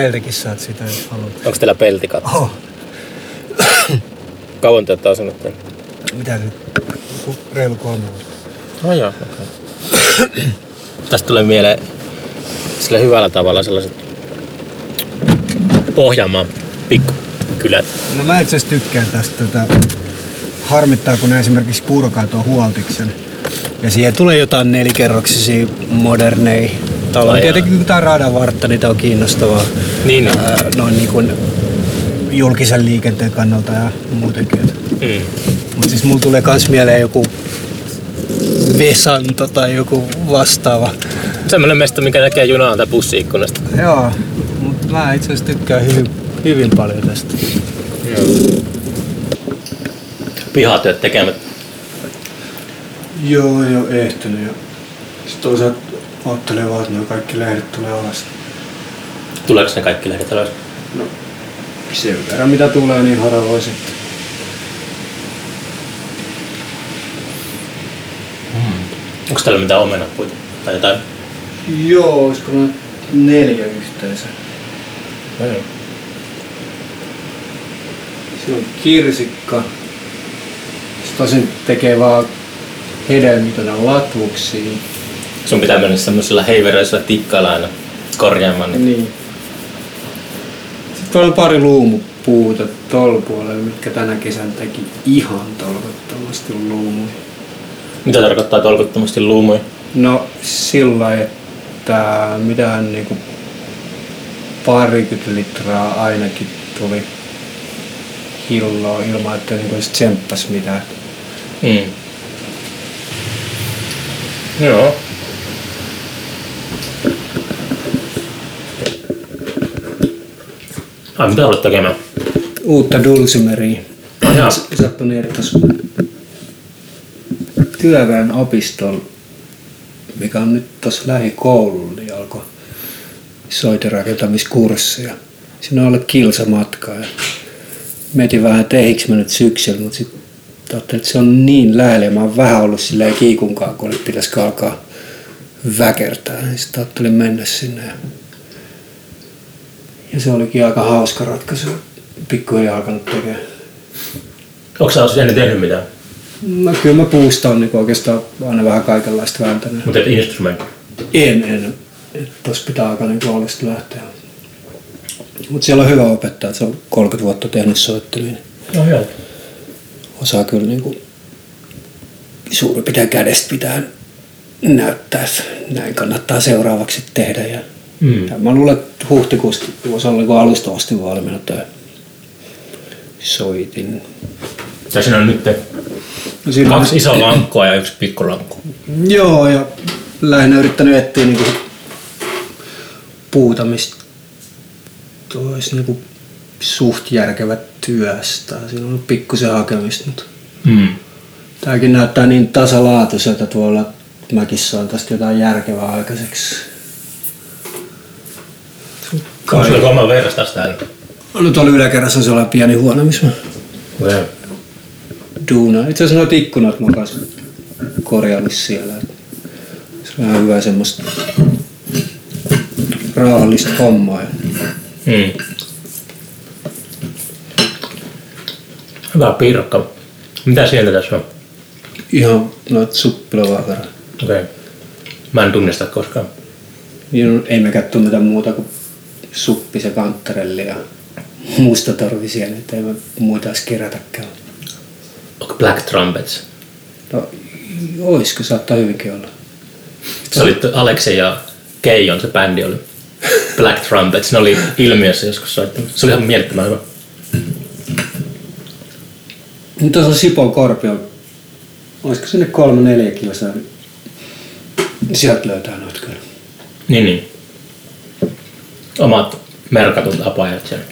Peltikin saat sitä, jos haluat. Onko teillä peltikatto? Oh, Kauan te olette asunut tänne? mitä nyt? Reilu kolme vuotta. No joo, okei. Tästä tulee mieleen sillä hyvällä tavalla sellaiset Pohjanmaan pikkukylät. No mä itse tykkään tästä. Tätä. Harmittaa, kun esimerkiksi purkaa tuon huoltiksen. Ja siihen tulee jotain nelikerroksisia moderneja taloja. Tietenkin kun tää on radan vartta, niin tää on kiinnostavaa. Niin. Ää, noin niin kuin julkisen liikenteen kannalta ja muutenkin. Mm. Mutta siis mulla tulee kans mieleen joku Vesanto tai joku vastaava. Semmoinen mesta, mikä näkee junaa tai bussiikkunasta. Joo, mutta mä itse asiassa tykkään hyvin, hyvin paljon tästä. Pihatyöt tekemät. Joo, jo ehtinyt. Ja sitten toisaalta ottelee vaan, että nuo kaikki lehdet tulee alas. Tuleeko ne kaikki lehdet alas? No, sen verran mitä tulee, niin harvoin sitten. Onko täällä mitään omenapuita? Tai jotain? Joo, olisiko noin neljä yhteensä. Siinä on kirsikka. Se tosin tekee vaan hedelmitönä latvuksiin. Sun pitää mennä semmoisella heivereisellä tikkailla aina korjaamaan. Niin. Niin. Sitten tuolla on pari luumupuuta tuolla puolella, mitkä tänä kesänä teki ihan tolkottomasti luumuja. Mitä tarkoittaa tolkuttomasti luumuja? No sillä että mitähän niinku parikymmentä litraa ainakin tuli hilloa ilman, että niinku tsemppas mitään. Mm. Joo. Ai mitä olet tekemään? Uutta Dulcimeria. Jaa. Sattui tuossa työväen opistolla, mikä on nyt tuossa lähikoululla, niin alkoi soiterakentamiskursseja. Siinä on alle kilsa matkaa ja mietin vähän, että eiks mä nyt syksyllä, mutta sitten ajattelin, että se on niin lähellä ja mä oon vähän ollut silleen kiikunkaan, kun nyt pitäisi alkaa väkertää. Niin Sitten ajattelin mennä sinne. Ja, ja se olikin aika hauska ratkaisu. Pikkuhiljaa alkanut tekemään. Onko sä ennen tehnyt mitään? No kyllä mä puusta on niin oikeastaan aina vähän kaikenlaista vääntänyt. Mutta et instrumentti. En, en. Tuossa pitää aika niin alusta lähteä. Mutta siellä on hyvä opettaja, että se on 30 vuotta tehnyt soitteluja. niin No joo. Osaa kyllä niin kuin suurin piirtein kädestä pitää näyttää, näin kannattaa seuraavaksi tehdä. Ja, Mm. mä luulen, että huhtikuusta voisi olla niin alusta asti valmiina toi soitin. Ja siinä on nyt No, siinä on- kaksi isoa lankkoa ja yksi pikkulankku. Joo, ja lähinnä yrittänyt etsiä niinku puuta, mistä olisi niinku suht järkevä työstä. Siinä on pikkusen hakemista, mutta Mm. tämäkin näyttää niin tasalaatuiselta tuolla, että mäkin saan tästä jotain järkevää aikaiseksi. Onko sulla kolme verrastas täällä? No tuolla yläkerrassa on sellainen pieni huone, missä mä duunaan. Itse asiassa noita ikkunat mä oon kanssa korjannut siellä. Se on ihan hyvä semmoista raahallista hommaa. Mm. Hyvä piirakka. Mitä sieltä tässä on? Ihan noita suppilevaa verran. Okei. Mä en tunnista koskaan. Niin ei mekään tunneta muuta kuin suppi, se kanttarelli ja musta torvi siellä, että ei muuta edes kerätäkään. Onko Black Trumpets? No, oisko, saattaa hyvinkin olla. Se oli Alekse ja Keijon se bändi oli. Black Trumpets, ne oli ilmiössä joskus soittanut. Se oli ihan mielettömän hyvä. Mutta tuossa on Sipon Korpio, olisiko sinne kolme neljä kilsaa, niin sieltä löytää noita kyllä. Niin, niin. Omat merkatut apajat siellä.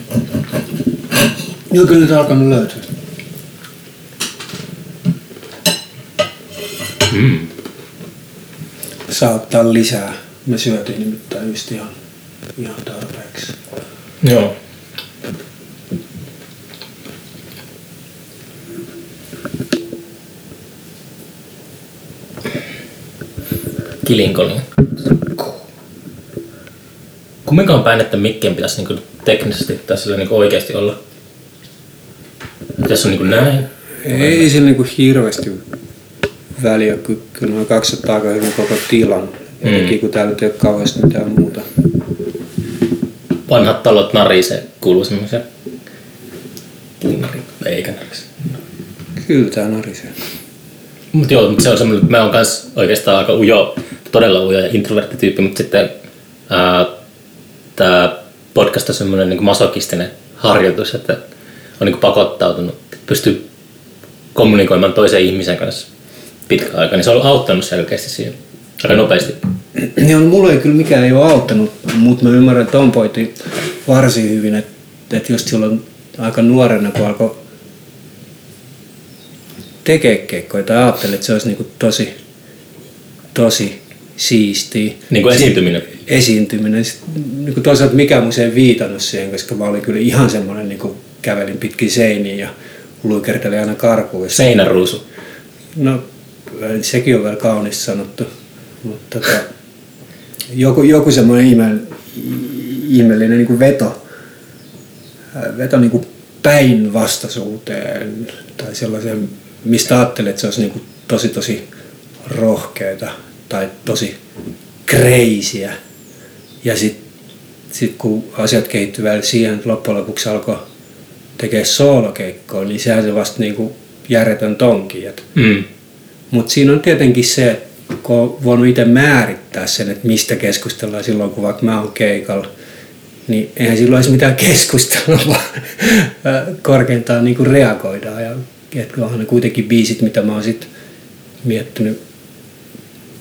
Joo, kyllä nyt alkanut löytyä. Mm. Saa ottaa lisää. Me syötiin nimittäin just ihan, ihan tarpeeksi. Joo. Kilinkoli. Kumminkaan päin, että mikkien pitäisi niin teknisesti tai sillä niin oikeasti olla? Jos on niin näin? Ei sillä niin hirveästi väliä, kyllä, kyllä noin 200 aika hyvin koko tilan. Jotenkin mm. kun täällä ei ole kauheasti mitään muuta. Vanhat talot narisee, kuuluu semmoisia puunari, eikä narise. Kyllä tää narisee. Mutta joo, mutta se on semmoinen, että mä oon kans oikeastaan aika ujo, todella ujo ja introverttityyppi, mutta sitten tämä podcast on semmoinen niin masokistinen harjoitus, että on niin pakottautunut, pystyy kommunikoimaan toisen ihmisen kanssa pitkä aika, niin se on auttanut selkeästi siihen aika nopeasti. Joo, no, mulla ei kyllä mikään ei ole auttanut, mutta mä ymmärrän Tom pointin varsin hyvin, että, että just silloin aika nuorena, kun alkoi tekee keikkoja tai ajattelin, että se olisi niin tosi, tosi siistiä. Niin kuin esiintyminen? Esiintyminen. niin kuin toisaalta mikä mun ei viitannut siihen, koska mä olin kyllä ihan semmoinen, niin kuin kävelin pitkin seiniä ja luikertelin aina karkuissa. Seinäruusu? No, sekin on vielä kaunis sanottu. Mutta tota, joku, joku semmoinen ihme, ihmeellinen niin kuin veto, veto niin kuin päinvastaisuuteen tai sellaiseen, mistä ajattelee, että se olisi niin kuin tosi tosi rohkeita tai tosi kreisiä. Ja sitten sit kun asiat kehittyivät siihen, että loppujen lopuksi alkoi tekee soolokeikkoa, niin sehän se vasta niin kuin järjetön tonki. Mm. Mutta siinä on tietenkin se, kun on voinut itse määrittää sen, että mistä keskustellaan silloin, kun vaikka mä oon keikalla, niin eihän silloin olisi mitään keskustelua, vaan korkeintaan niin kuin reagoidaan. Ja että onhan ne kuitenkin biisit, mitä mä oon sit miettinyt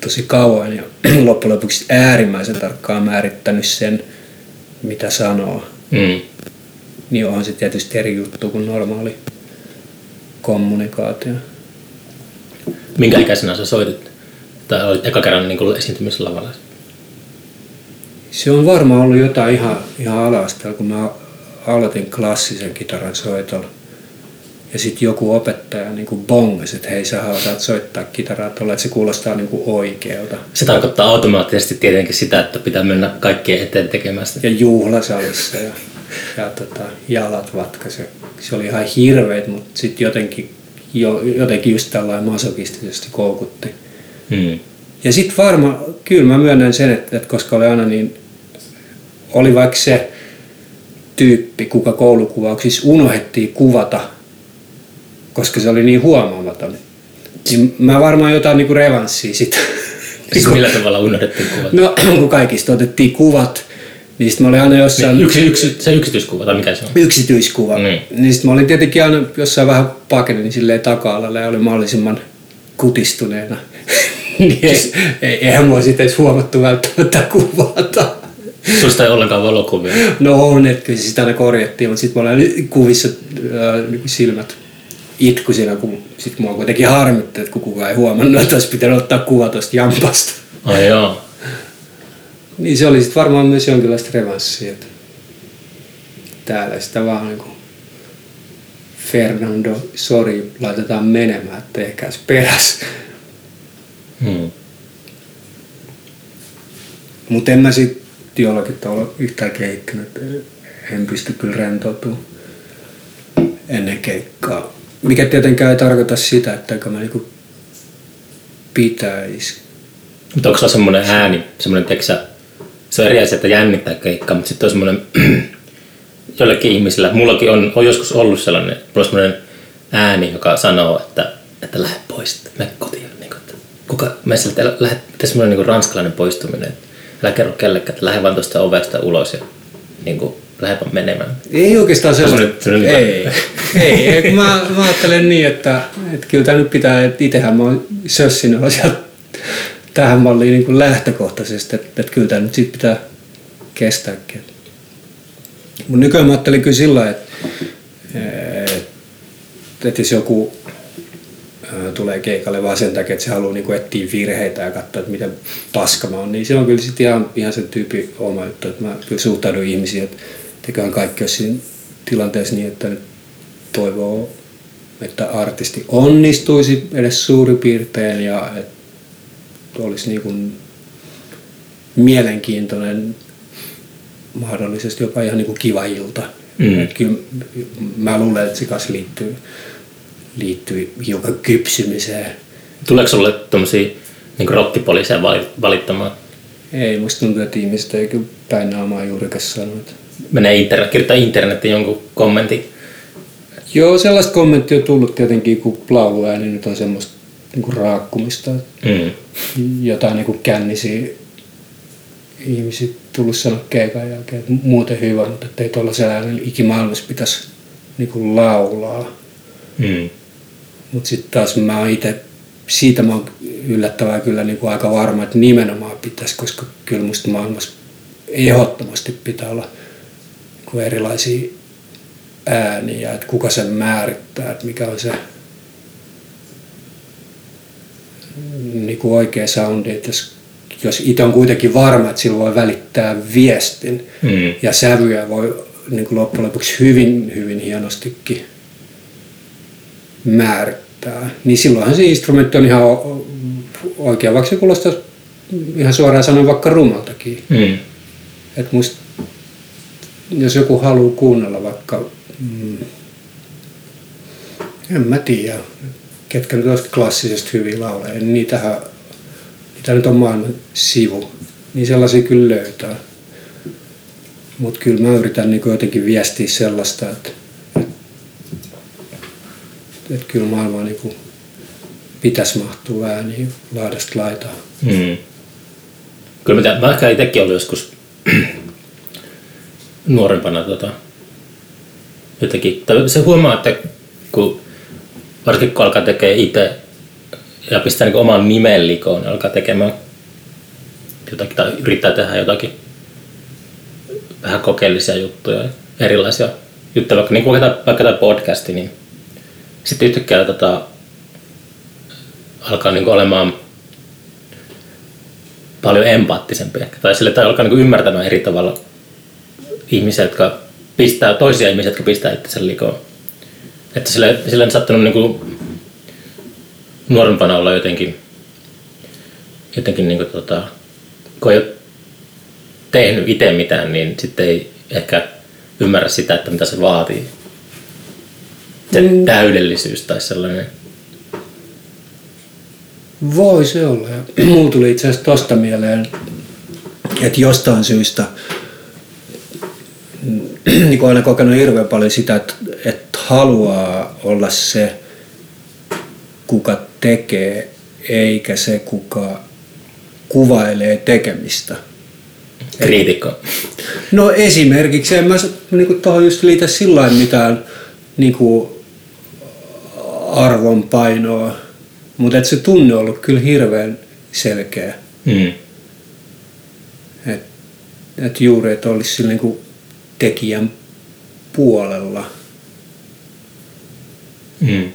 tosi kauan ja loppujen lopuksi äärimmäisen tarkkaan määrittänyt sen, mitä sanoo. Mm. Niin onhan se tietysti eri juttu kuin normaali kommunikaatio. Minkä ikäisenä sä soitit? Tai olit eka kerran niin esiintymislavalla? Se on varmaan ollut jotain ihan, ihan alasta, kun mä aloitin klassisen kitaran soitolla. Ja sitten joku opettaja niin kuin bongasi, että hei sä osaat soittaa kitaraa tuolla, että se kuulostaa niin kuin oikealta. Se tarkoittaa automaattisesti tietenkin sitä, että pitää mennä kaikkien eteen tekemään sitä. Ja juhlasalissa ja, ja tota, jalat vatkaisi. Se oli ihan hirveet, mutta sitten jotenkin, jo, jotenkin just tällainen masokistisesti koukutti. Hmm. Ja sitten varmaan, kyllä mä myönnän sen, että, että koska oli aina niin, oli vaikka se tyyppi, kuka koulukuvauksissa unohdettiin kuvata – koska se oli niin huomaamaton. Niin mä varmaan jotain niinku revanssia sitten. Siis millä tavalla unohdettiin kuvat? No kun kaikista otettiin kuvat, niin sitten mä olin aina jossain... Niin, yksi, yksi, se yksityiskuva tai mikä se on? Yksityiskuva. Niin. niin sitten mä olin tietenkin aina jossain vähän pakenin silleen taka-alalla ja oli mahdollisimman kutistuneena. niin ei, eihän mua sitten edes huomattu välttämättä kuvata. Susta ei ollenkaan valokuvia? No on, että kyllä sitä aina korjattiin, mutta sitten mä olin kuvissa äh, silmät itku siinä, kun sit mua kuitenkin harmitti, että kun kukaan ei huomannut, että olisi pitänyt ottaa kuva tuosta jampasta. Ai joo. niin se oli sitten varmaan myös jonkinlaista revanssia. Että täällä sitä vaan niin kuin Fernando, sori, laitetaan menemään, että ehkä peräs. Hmm. Mutta en mä sitten jollakin tavalla yhtään kehittynyt. En pysty kyllä rentoutumaan ennen keikkaa. Mikä tietenkään ei tarkoita sitä, että mä niinku pitäisi. Mutta onko se semmoinen ääni, semmoinen teksä, se on eri asia, että jännittää keikkaa, mutta sitten on semmoinen jollekin ihmisillä, mullakin on, on joskus ollut sellainen, mulla on semmoinen ääni, joka sanoo, että, että lähde pois, mene kotiin. Niin kuin, että kuka, mä sieltä, lähde, semmoinen niin ranskalainen poistuminen, että älä kerro kellekään, että lähde vaan tuosta ovesta ulos ja niin kuin, lähdepä menemään. Ei oikeastaan sellaista. Se ei, ei, ei, ei mä, mä ajattelen niin, että, että kyllä tämä nyt pitää, että itsehän mä oon sössinyt asiat tähän malliin niin kuin lähtökohtaisesti, että, että kyllä tämä nyt siitä pitää kestääkin. Mutta nykyään mä ajattelin kyllä sillä että, että jos joku tulee keikalle vaan sen takia, että se haluaa niinku etsiä virheitä ja katsoa, että miten paska mä oon, niin se on kyllä sitten ihan, ihan sen tyypin oma juttu, että mä kyllä suhtaudun ihmisiin, että tekemään kaikki jos siinä tilanteessa niin, että nyt toivoo, että artisti onnistuisi edes suurin piirtein ja että olisi niin kuin mielenkiintoinen mahdollisesti jopa ihan niin kuin kiva ilta. Mm. Et kyllä mä luulen, että se kanssa liittyy, liittyy hiukan kypsymiseen. Tuleeko sulle tuommoisia niin rokkipoliiseja vali- valittamaan? Ei, musta tuntuu, että ihmiset ei kyllä päin naamaa juurikaan sano. Menee internet, kirjoittaa internetin jonkun kommentin. Joo, sellaista kommenttia on tullut tietenkin, kun lauluääni nyt on semmoista niin kuin raakkumista. Mm. Jotain niin kuin kännisiä ihmisiä tullut sanoa keikan jälkeen, että muuten hyvä, mutta että ei tuollaisella äänellä ikimaailmassa pitäisi niin kuin laulaa. Mm. Mutta sitten taas mä oon itse, siitä mä oon yllättävää kyllä niin kuin aika varma, että nimenomaan pitäisi, koska kyllä musta maailmassa ehdottomasti pitää olla niin kuin erilaisia ääniä, että kuka sen määrittää, että mikä on se niin kuin oikea soundi, että jos, jos itse on kuitenkin varma, että sillä voi välittää viestin Mm. ja sävyjä voi niin kuin loppujen lopuksi hyvin, hyvin hienostikin määrittää, niin silloinhan se instrumentti on ihan oikea, vaikka se kuulostaa ihan suoraan sanoen vaikka rumaltakin. Mm. Et musta, jos joku haluaa kuunnella vaikka, mm, en mä tiedä, ketkä nyt olisi klassisesti hyviä lauleja, niin niitähän, niitä nyt on maailman sivu, niin sellaisia kyllä löytää. Mutta kyllä mä yritän niin jotenkin viestiä sellaista, että, että kyllä maailmaa niin pitäisi mahtua ääniin laidasta laitaan. Mm. Kyllä mitä, mä ehkä itsekin ollut joskus nuorempana tota, jotenkin, tai se huomaa, että kun varsinkin kun alkaa tekemään itse ja pistää niin oman nimen likoon, niin alkaa tekemään jotakin tai yrittää tehdä jotakin vähän kokeellisia juttuja, erilaisia juttuja, vaikka, niin kuin vaikka tämä podcasti, niin sitten yhtäkkiä tota, alkaa niin kuin olemaan paljon empaattisempi ehkä. Tai sille, tai alkaa niin ymmärtämään eri tavalla ihmisiä, jotka pistää, toisia ihmisiä, jotka pistää itsensä likoon. Että sille, sille on sattunut niin kuin nuorempana olla jotenkin, jotenkin niin kuin tota, kun ei ole tehnyt itse mitään, niin sitten ei ehkä ymmärrä sitä, että mitä se vaatii. Se Mm. täydellisyys tai sellainen. Voi se olla. Mulla tuli itse asiassa tosta mieleen, että jostain syystä niin kuin aina kokenut hirveän paljon sitä, että, että haluaa olla se, kuka tekee, eikä se, kuka kuvailee tekemistä. Kriitikko. No esimerkiksi, en mä niin tuohon just liitä sillä mitään niin kuin arvon painoa, mutta se tunne on ollut kyllä hirveän selkeä. Mm. Et, et juuri, että olisi sillä niin kuin tekijän puolella. Mm.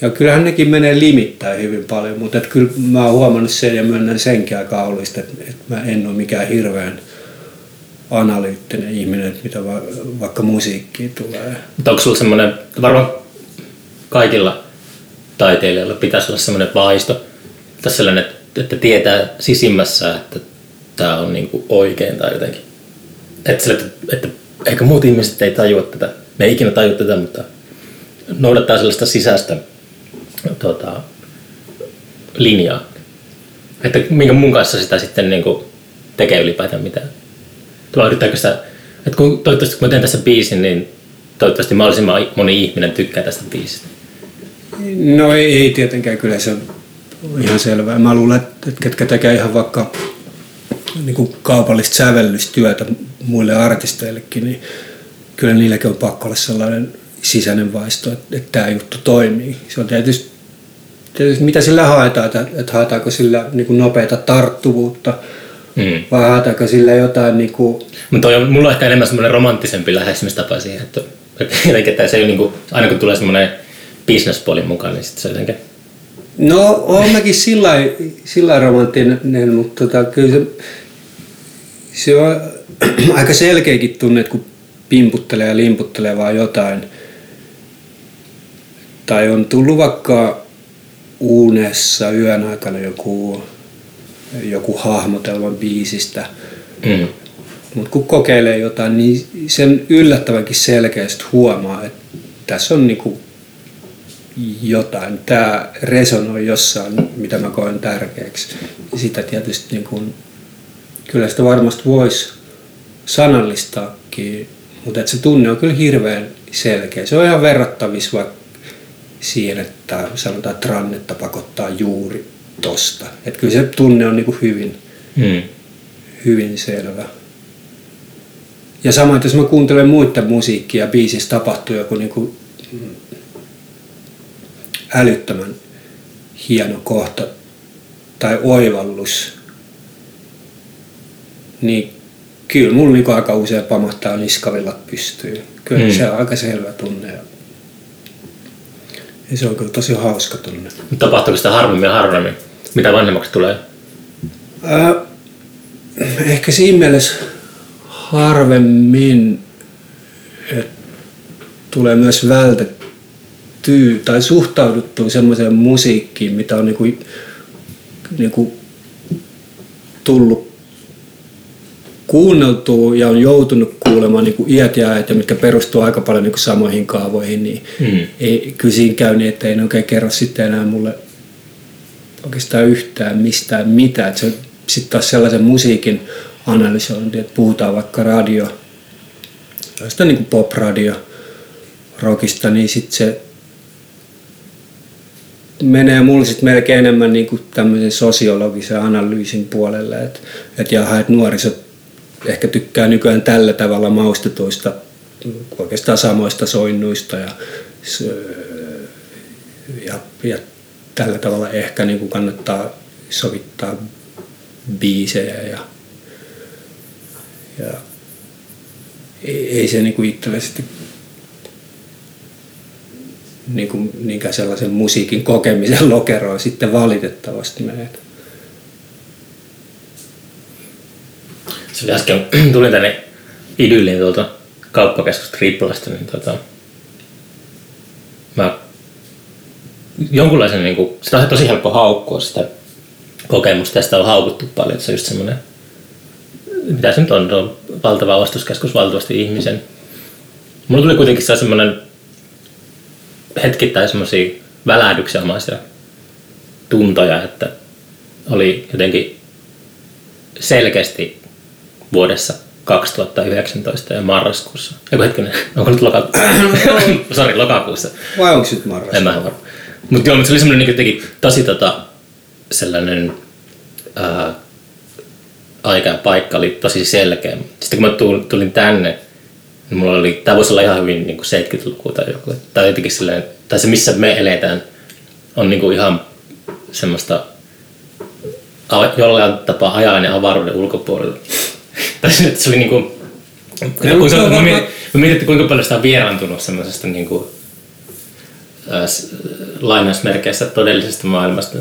Ja kyllähän nekin menee limittäin hyvin paljon, mutta et kyllä mä oon huomannut sen ja myönnän senkin aika että, että mä en ole mikään hirveän analyyttinen ihminen, että mitä va, vaikka musiikkiin tulee. Mutta onko sulla semmoinen, varmaan kaikilla taiteilijoilla pitäisi olla semmoinen vaisto, tai sellainen, että, tietää sisimmässä, että tämä on niinku oikein tai jotenkin. Että, sille, että, että ehkä muut ihmiset ei tajua tätä, me ei ikinä tajua tätä, mutta noudattaa sellaista sisäistä tota, linjaa. Että minkä mun kanssa sitä sitten niinku tekee ylipäätään mitään. Tuolla yrittääkö sitä, että kun, toivottavasti kun mä teen tässä biisin, niin toivottavasti mahdollisimman moni ihminen tykkää tästä biisistä. No ei, ei tietenkään, kyllä se on ihan selvää. Mä luulen, että ketkä tekee ihan vaikka niin kuin kaupallista sävellystyötä muille artisteillekin, niin kyllä niilläkin on pakko olla sellainen sisäinen vaisto, että, että tämä juttu toimii. Se on tietysti, tietysti mitä sillä haetaan, että, että haetaanko sillä niin kuin nopeata tarttuvuutta Mm. vai haetaanko sillä jotain niin kuin, Mutta mulla on ehkä enemmän semmoinen romanttisempi lähestymistapa siihen, että että että se ei ole niin kuin, aina kun tulee semmoinen businesspuoli mukaan, niin sitten se jotenkin... No, on mäkin sillä sillä romanttinen, mutta tota, kyllä se, se on aika selkeäkin tunne, että kun pimputtelee ja limputtelee vaan jotain, tai on tullut vaikka unessa yön aikana joku, joku hahmotelma biisistä, Mm. Mutta kun kokeilee jotain, niin sen yllättävänkin selkeästi huomaa, että tässä on niinku jotain. Tämä resonoi jossain, mitä mä koen tärkeäksi. Sitä tietysti niin kuin, kyllä sitä varmasti voisi sanallistaakin, mutta että se tunne on kyllä hirveän selkeä. Se on ihan verrattavissa vaikka siihen, että sanotaan, että rannetta pakottaa juuri tosta. Että kyllä se tunne on niin kuin hyvin, Hmm. hyvin selvä. Ja samoin, että jos mä kuuntelen muiden musiikkia, biisissä tapahtuu joku niin kuin mm, älyttömän hieno kohta tai oivallus, niin kyllä mulla niin aika usein pamahtaa niskavillat pystyy. Kyllä Mm. se on aika selvä tunne. Ja se on kyllä tosi hauska tunne. Mutta tapahtuuko sitä harvemmin ja harvemmin? Mitä vanhemmaksi tulee? Ää, ehkä siinä mielessä harvemmin että tulee myös vältettyä tai suhtauduttua semmoiseen musiikkiin, mitä on niinku, niinku tullut kuunneltua ja on joutunut kuulemaan niinku iät ja ja mitkä perustuu aika paljon niinku samoihin kaavoihin, niin Mm. ei, kyllä siinä käy niin, että ei ne oikein kerro sitten enää mulle oikeastaan yhtään mistään mitään. Se sitten taas sellaisen musiikin analysointi, että puhutaan vaikka radio, jostain niin pop-radio, rockista, niin sitten se menee mulle sitten melkein enemmän niin kuin tämmöisen sosiologisen analyysin puolelle, että et jaha, että nuoriso ehkä tykkää nykyään tällä tavalla maustetuista oikeastaan samoista soinnuista ja, ja, ja tällä tavalla ehkä niin kuin kannattaa sovittaa biisejä ja, ja ei, ei se niin kuin itselle sitten niin kuin, niinkään sellaisen musiikin kokemisen lokeroon sitten valitettavasti mene. Se oli äsken, tulin tänne idylliin tuolta kauppakeskusta Triplasta, niin tota, mä jonkunlaisen, niin kuin, sitä on tosi helppo haukkua sitä kokemusta ja sitä on haukuttu paljon, että se on just semmoinen, mitä se nyt on, on valtava ostoskeskus valtavasti ihmisen. Mulla tuli kuitenkin se semmoinen hetkittäin semmoisia välähdyksenomaisia tuntoja, että oli jotenkin selkeästi vuodessa 2019 ja marraskuussa. Eiku hetkinen, onko nyt lokakuussa? Sori, lokakuussa. Vai onko nyt marras? En mä varma. Mutta joo, mutta se oli semmoinen niin jotenkin tosi tota, sellainen ää, aika ja paikka oli tosi selkeä. Sitten kun mä tulin, tänne, mulla oli, tää voisi olla ihan hyvin niin 70-luku tai joku. Tai jotenkin silleen, tai se missä me eletään on niin kuin ihan semmoista jollain tapaa ajainen avaruuden ulkopuolella. tai se, se oli niinku, No, kuinka, on mä, mietin, mä mietin, että kuinka paljon sitä on vieraantunut semmoisesta niinku, ää, s- lainausmerkeissä todellisesta maailmasta.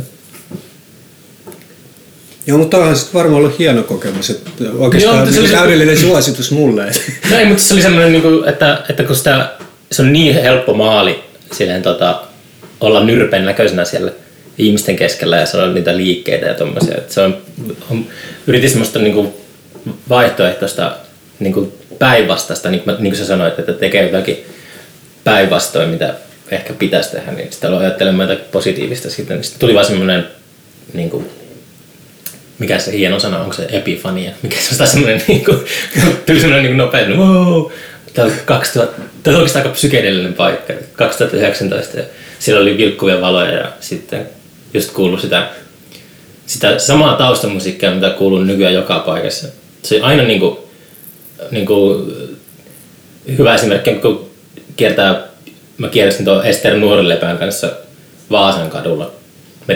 Joo, mutta onhan sitten varmaan ollut hieno kokemus. Että Joo, oikeastaan mutta se niin oli se- täydellinen suositus mulle. No ei, mutta se oli semmoinen, niinku, että, että kun sitä, se on niin helppo maali silleen, tota, olla nyrpen näköisenä siellä ihmisten keskellä ja saada niitä liikkeitä ja tommosia. Että se on, on, yritin semmoista niinku, vaihtoehtoista niinku, päinvastaista, niin kuin, niin kuin sä sanoit, että tekee jotakin päinvastoin, mitä ehkä pitäisi tehdä, niin sitä aloin ajattelemaan jotakin positiivista siitä. Niin sitten tuli vaan semmoinen, niin kuin, mikä se hieno sana, onko se epifania, mikä se on semmoinen, niin kuin, tuli semmoinen niin nopea, niin wow, tämä on 2000, tämä on oikeastaan aika psykedeellinen paikka, 2019, ja siellä oli vilkkuvia valoja ja sitten just kuului sitä, sitä samaa taustamusiikkia, mitä kuuluu nykyään joka paikassa. Se on aina niin kuin, niin kuin, hyvä esimerkki, kun kiertää, mä kiersin tuon Ester Nuorilepän kanssa Vaasan kadulla. Me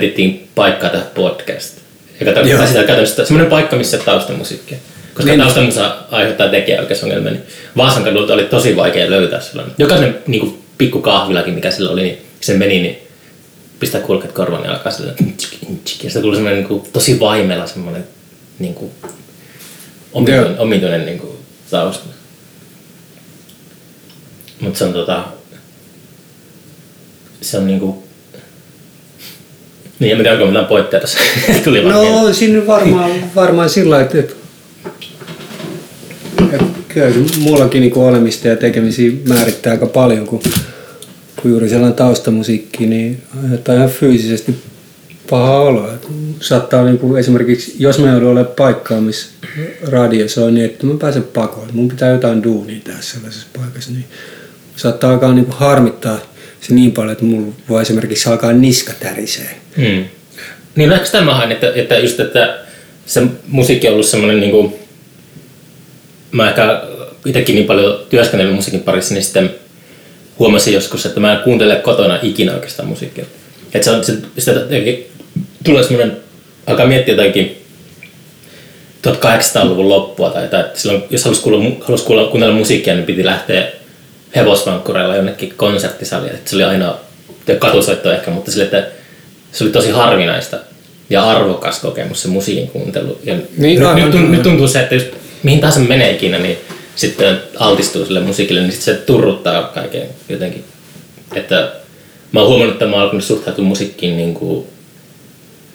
paikkaa tähän podcast. Joo. katsotaan sitä käytännössä semmoinen paikka, missä taustamusiikkia. Koska Niin. taustamusa aiheuttaa tekijäoikeusongelmia, niin Vaasan kadulta oli tosi vaikea löytää sellainen. Jokainen niin kuin, pikku kahvilakin, mikä sillä oli, niin se meni, niin pistää kulket korvaan ja alkaa sillä ja sitä tuli semmoinen niin kuin, tosi vaimella semmoinen niin kuin, omituinen, omituinen niin kuin, tausta. Mutta se on tota... Se on niinku... Niin, tiedä, onko mitään pointteja tässä. Tuli No on siinä varmaan, varmaan sillä lailla, että Kyllä mullakin niin olemista ja tekemisiä määrittää aika paljon, kun, kun juuri sellainen taustamusiikki, niin aiheuttaa ihan fyysisesti paha olo. Saattaa niin kuin esimerkiksi, jos mä joudun olemaan paikkaa, missä radio soi, niin että mä pääsen pakoon. Mun pitää jotain duunia tehdä sellaisessa paikassa, niin saattaa alkaa niin kuin harmittaa se niin paljon, että mulla voi esimerkiksi alkaa niska tärisee. Hmm. Niin no, tämähän, että, että just että se musiikki on ollut semmoinen niin kuin, mä ehkä itsekin niin paljon työskennellyt musiikin parissa, niin sitten huomasin joskus, että mä en kuuntele kotona ikinä oikeastaan musiikkia. Että se on, se, sitä tulee semmoinen, alkaa miettiä jotakin 1800-luvun loppua tai jotain, että silloin, jos halusi kuulla, halusi kuulla, kuunnella musiikkia, niin piti lähteä hevosvankkureilla jonnekin konserttisaliin. Että se oli aina katusoitto ehkä, mutta sille, että se oli tosi harvinaista ja arvokas kokemus se musiikin kuuntelu. Ja Niin, nyt, nyt, aivan. nyt tuntuu se, että just mihin tahansa menee ikinä, niin sitten altistuu sille musiikille, niin sitten se turruttaa kaiken jotenkin. Että mä oon huomannut, että mä oon alkanut suhtautua musiikkiin niin kuin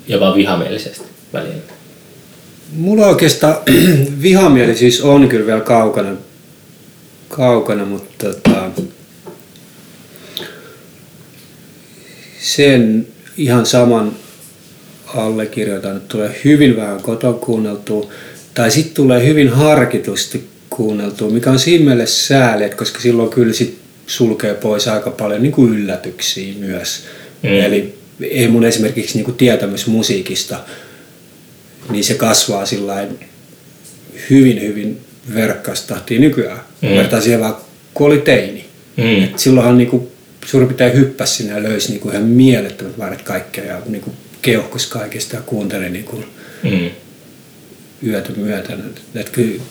jopa vihamielisesti välillä. Mulla oikeastaan vihamielisyys on kyllä vielä kaukana, kaukana mutta tota, sen ihan saman allekirjoitan, että tulee hyvin vähän koton kuunneltua, tai sitten tulee hyvin harkitusti kuunneltua, mikä on siinä mielessä sääli, että koska silloin kyllä sit sulkee pois aika paljon niin kuin yllätyksiä myös. Mm. Eli ei mun esimerkiksi niin kuin tietämys musiikista, niin se kasvaa sillä lailla hyvin, verkkaustahtia nykyään. Mm. Mm. Vertaa siihen vaan, kun oli teini. Mm. Et silloinhan niinku, suurin piirtein hyppäsi sinne ja löysi niinku ihan mielettömät määrät kaikkea ja niinku keuhkos kaikesta ja kuunteli niinku Mm. yötä myöten. Et kyllä,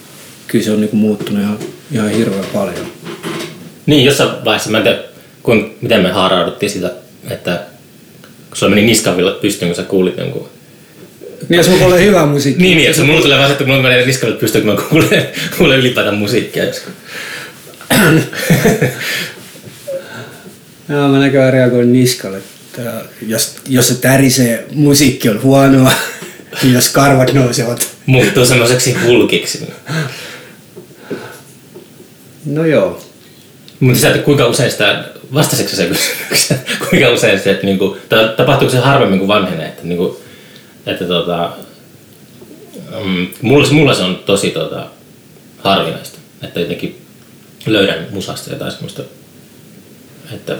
kyllä se on niinku muuttunut ihan, ihan hirveän paljon. Niin, jossain vaiheessa, mä en tiedä, kun, miten me haarauduttiin sitä, että kun sulla meni niskavilla pystyyn, kun sä kuulit jonkun Niin jos mulla oli hyvä musiikki. Niin, niin, että mulla tulee vaan että mulla menee niskalle pystyyn, kun mä kuulen, kuulen ylipäätään musiikkia. Joo, mä näköjään reagoin niskalle. Että jos, jos se tärisee, musiikki on huonoa. jos karvat nousevat. Muuttuu semmoiseksi hulkiksi. No joo. Mutta sä, kuinka usein sitä, vastasitko se kysymykseen, kuinka usein se, että niinku, ta- tapahtuuko se harvemmin kuin vanhenee, että niinku, että tota, mm, mulla, mulla se on tosi tota, harvinaista, että jotenkin löydän musasta jotain semmoista, että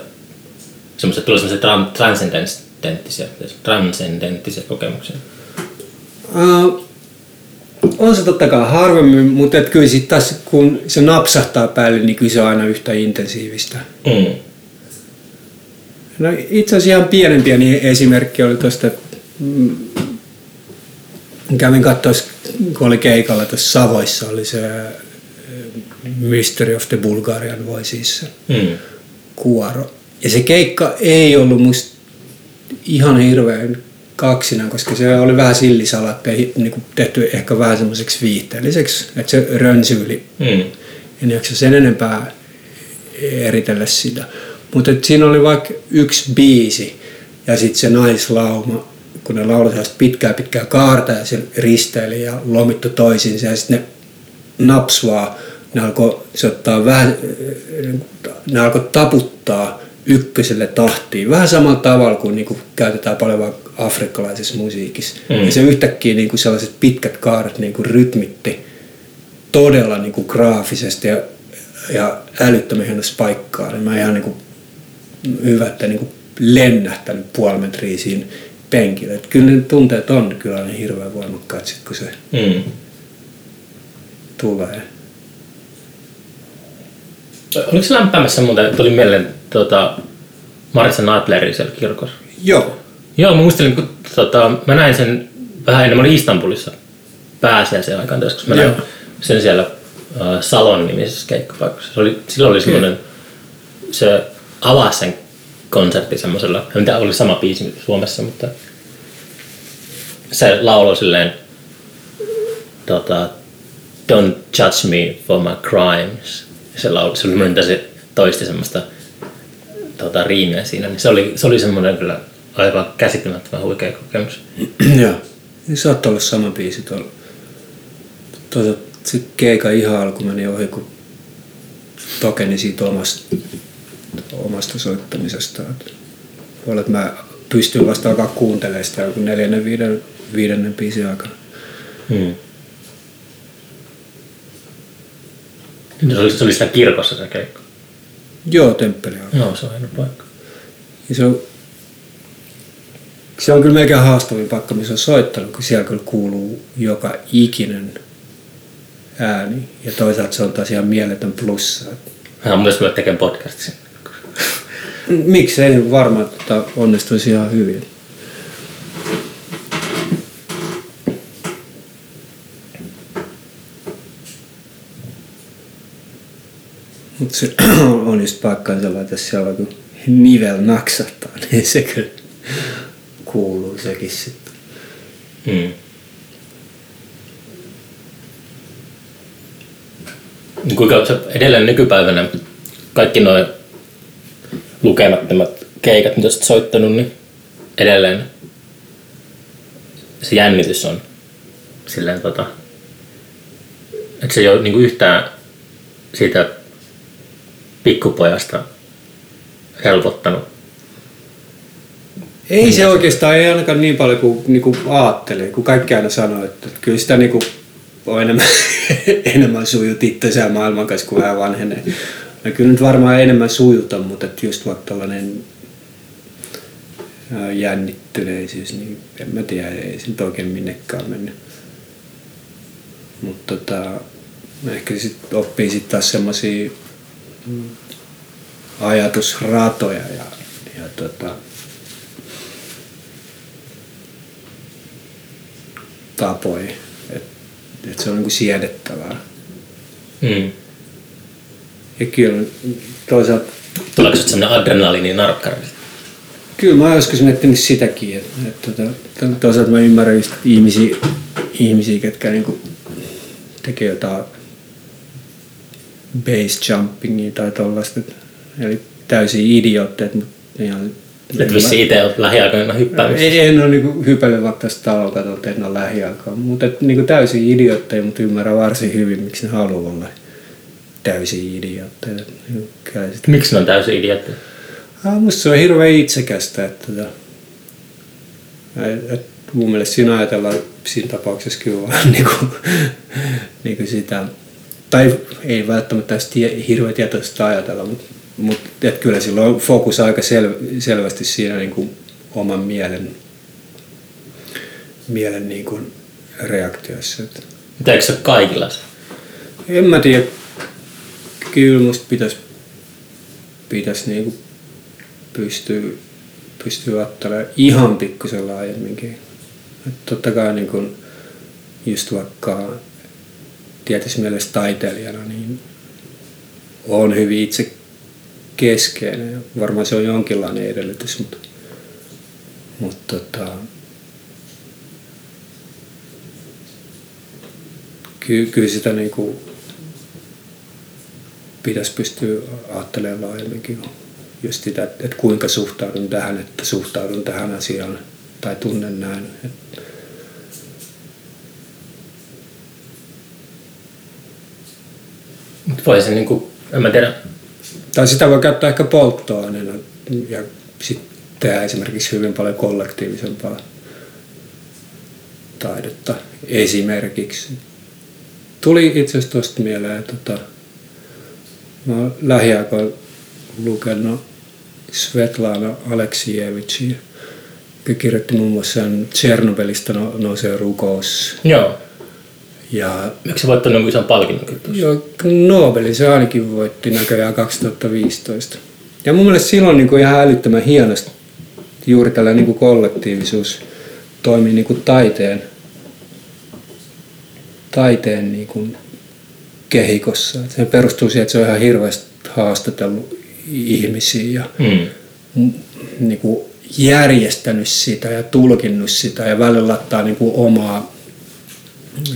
semmoista tulee semmoisia tran- transcendenttisia, transcendenttisia kokemuksia. Uh, on se totta kai harvemmin, mutta et kyllä sit taas kun se napsahtaa päälle, niin kyllä se on aina yhtä intensiivistä. Mm. No itse asiassa ihan pienen pieni esimerkki oli tuosta, kävin katsoa, kun oli keikalla tuossa Savoissa, oli se äh, Mystery of the Bulgarian Voices Mm. kuoro. Ja se keikka ei ollut musta ihan hirveän kaksina, koska se oli vähän sillisalatta ja niin tehty ehkä vähän semmoiseksi viihteelliseksi, että se rönsyyli Mm. en jaksa sen enempää eritellä sitä. Mutta siinä oli vaikka yksi biisi ja sitten se naislauma, kun ne lauloi sellaista pitkää pitkää kaarta ja se risteili ja lomittu toisiinsa ja sitten ne napsvaa, ne alkoi soittaa vähän, ne alkoi taputtaa ykköselle tahtiin. Vähän samalla tavalla kuin niinku käytetään paljon vaikka afrikkalaisessa musiikissa. Mm. Ja se yhtäkkiä niinku sellaiset pitkät kaaret niinku rytmitti todella niinku graafisesti ja, ja älyttömän hienossa paikkaa. Niin mä ihan niinku hyvä, että niinku lennähtänyt puoli metriä siinä penkillä. Et kyllä ne tunteet on kyllä niin hirveän voimakkaat sit, kun se Mm. tulee. Oliko se lämpimässä muuten, tuli mieleen tota, Maritsa Nadleri siellä kirkossa? Joo. Joo, mä muistelin, kun tota, mä näin sen vähän ennen, mä olin Istanbulissa pääsiäisen aikaan joskus. Mä näin Joo. sen siellä äh, Salon nimisessä keikkapaikassa. Se oli, silloin oli semmoinen, se avasi sen konsertti semmoisella, en tiedä, oli sama biisi Suomessa, mutta se lauloi silleen, tota, don't judge me for my crimes. Se lauloi, se oli se toisti semmoista tota, riimiä siinä, niin se oli, se oli semmoinen kyllä aivan käsittämättömän huikea kokemus. Joo. Niin Saattaa olla sama biisi tuolla tuossa se keika ihan alku meni ohi, kun tokeni siitä omasta, omasta soittamisesta. Voi olla, että mä pystyn vasta alkaa kuuntelemaan sitä joku neljännen, viiden, viidennen biisin aikana. Hmm. Se oli, se oli sitä kirkossa se keikka. Joo, temppeli on. Joo, se on hieno paikka. Ja se on, se on kyllä melkein haastavin paikka, missä on soittanut, kun siellä kyllä kuuluu joka ikinen ääni. Ja toisaalta se on tosiaan mieletön plussa. Hän on myös tekee podcastin. Miksei varmaan että onnistuisi ihan hyvin. Mutta se on just paikkaansa laita siellä, kun nivel naksahtaa, niin se kyllä kuuluu sekin sitten. Hmm. Kuinka edelleen nykypäivänä kaikki nuo lukemattomat keikat, mitä olet soittanut, niin edelleen se jännitys on silleen tota, että se ei ole niinku yhtään siitä pikkupojasta helpottanut. Ei se oikeastaan, ei ainakaan niin paljon kuin, niin kuin ajattelee, kun kaikki aina sanoo, että kyllä sitä niin kuin on enemmän, enemmän sujut itseään maailman kanssa, kun vähän vanhenee. Ja kyllä nyt varmaan enemmän sujuta, mutta että just vaikka tällainen jännittyneisyys, niin en mä tiedä, ei se nyt oikein minnekään mennyt. Mutta tota, ehkä sitten oppii sitten taas semmoisia ajatusratoja ja, ja tota, tapoja, että et se on niinku siedettävää. Mm. Ja kyllä toisaalta... Tuleeko se sellainen adrenaliini narkkari? Kyllä mä oon joskus miettinyt sitäkin, että, että, että tota, toisaalta mä ymmärrän just ihmisiä, ihmisiä ketkä niinku tekee jotain base jumpingia tai tollaista. Eli täysin idiootteet, mutta ihan et vissi itse olet lähiaikoina hyppäämässä. Ei, en ole niinku hypännyt vaikka tästä talokatolta, en ole lähiaikaan. Mutta niinku täysin idiootteja, mutta ymmärrän varsin hyvin, miksi ne haluaa olla täysin idiootteja. Miksi ne on täysin idiootteja? Ah, musta se on hirveän itsekästä, että, että, että mun mielestä siinä ajatellaan siinä tapauksessa kyllä vaan niin kuin, niin kuin sitä, tai ei välttämättä edes tie, hirveän tietoista ajatella, mutta, mutta että kyllä sillä on fokus aika sel, selvästi siinä niin kuin oman mielen, mielen niin kuin reaktioissa. Että. Mutta eikö se ole kaikilla se? En mä tiedä. Kyllä musta pitäisi pitäis niinku pystyä, pystyä ottamaan ihan pikkusen laajemminkin. Et totta kai niin kun just vaikka tietysti mielessä taiteilijana, niin on hyvin itse keskeinen. Varmaan se on jonkinlainen edellytys, mutta, mutta tota, kyllä sitä niin kuin pitäisi pystyä ajattelemaan laajemminkin just sitä, että, että kuinka suhtaudun tähän, että suhtaudun tähän asiaan tai tunnen näin. Mutta voi se niinku, en mä tiedä. Tai sitä voi käyttää ehkä polttoaineena ja sitten tehdä esimerkiksi hyvin paljon kollektiivisempaa taidetta esimerkiksi. Tuli itse asiassa tuosta mieleen, että tota, mä oon lähiaikoina lukenut Svetlana Aleksijevitsia, joka kirjoitti muun muassa Tsernobylista nousee rukous. Joo. Ja Miksi se voittanut ison palkinnon? Joo, Nobelin se ainakin voitti näköjään 2015. Ja mun mielestä silloin niin kuin ihan älyttömän hienosti juuri tällä niin kuin kollektiivisuus toimii niin kuin taiteen, taiteen niin kuin kehikossa. Se perustuu siihen, että se on ihan hirveästi haastatellut ihmisiä ja Mm. niin kuin järjestänyt sitä ja tulkinnut sitä ja välillä laittaa niin kuin omaa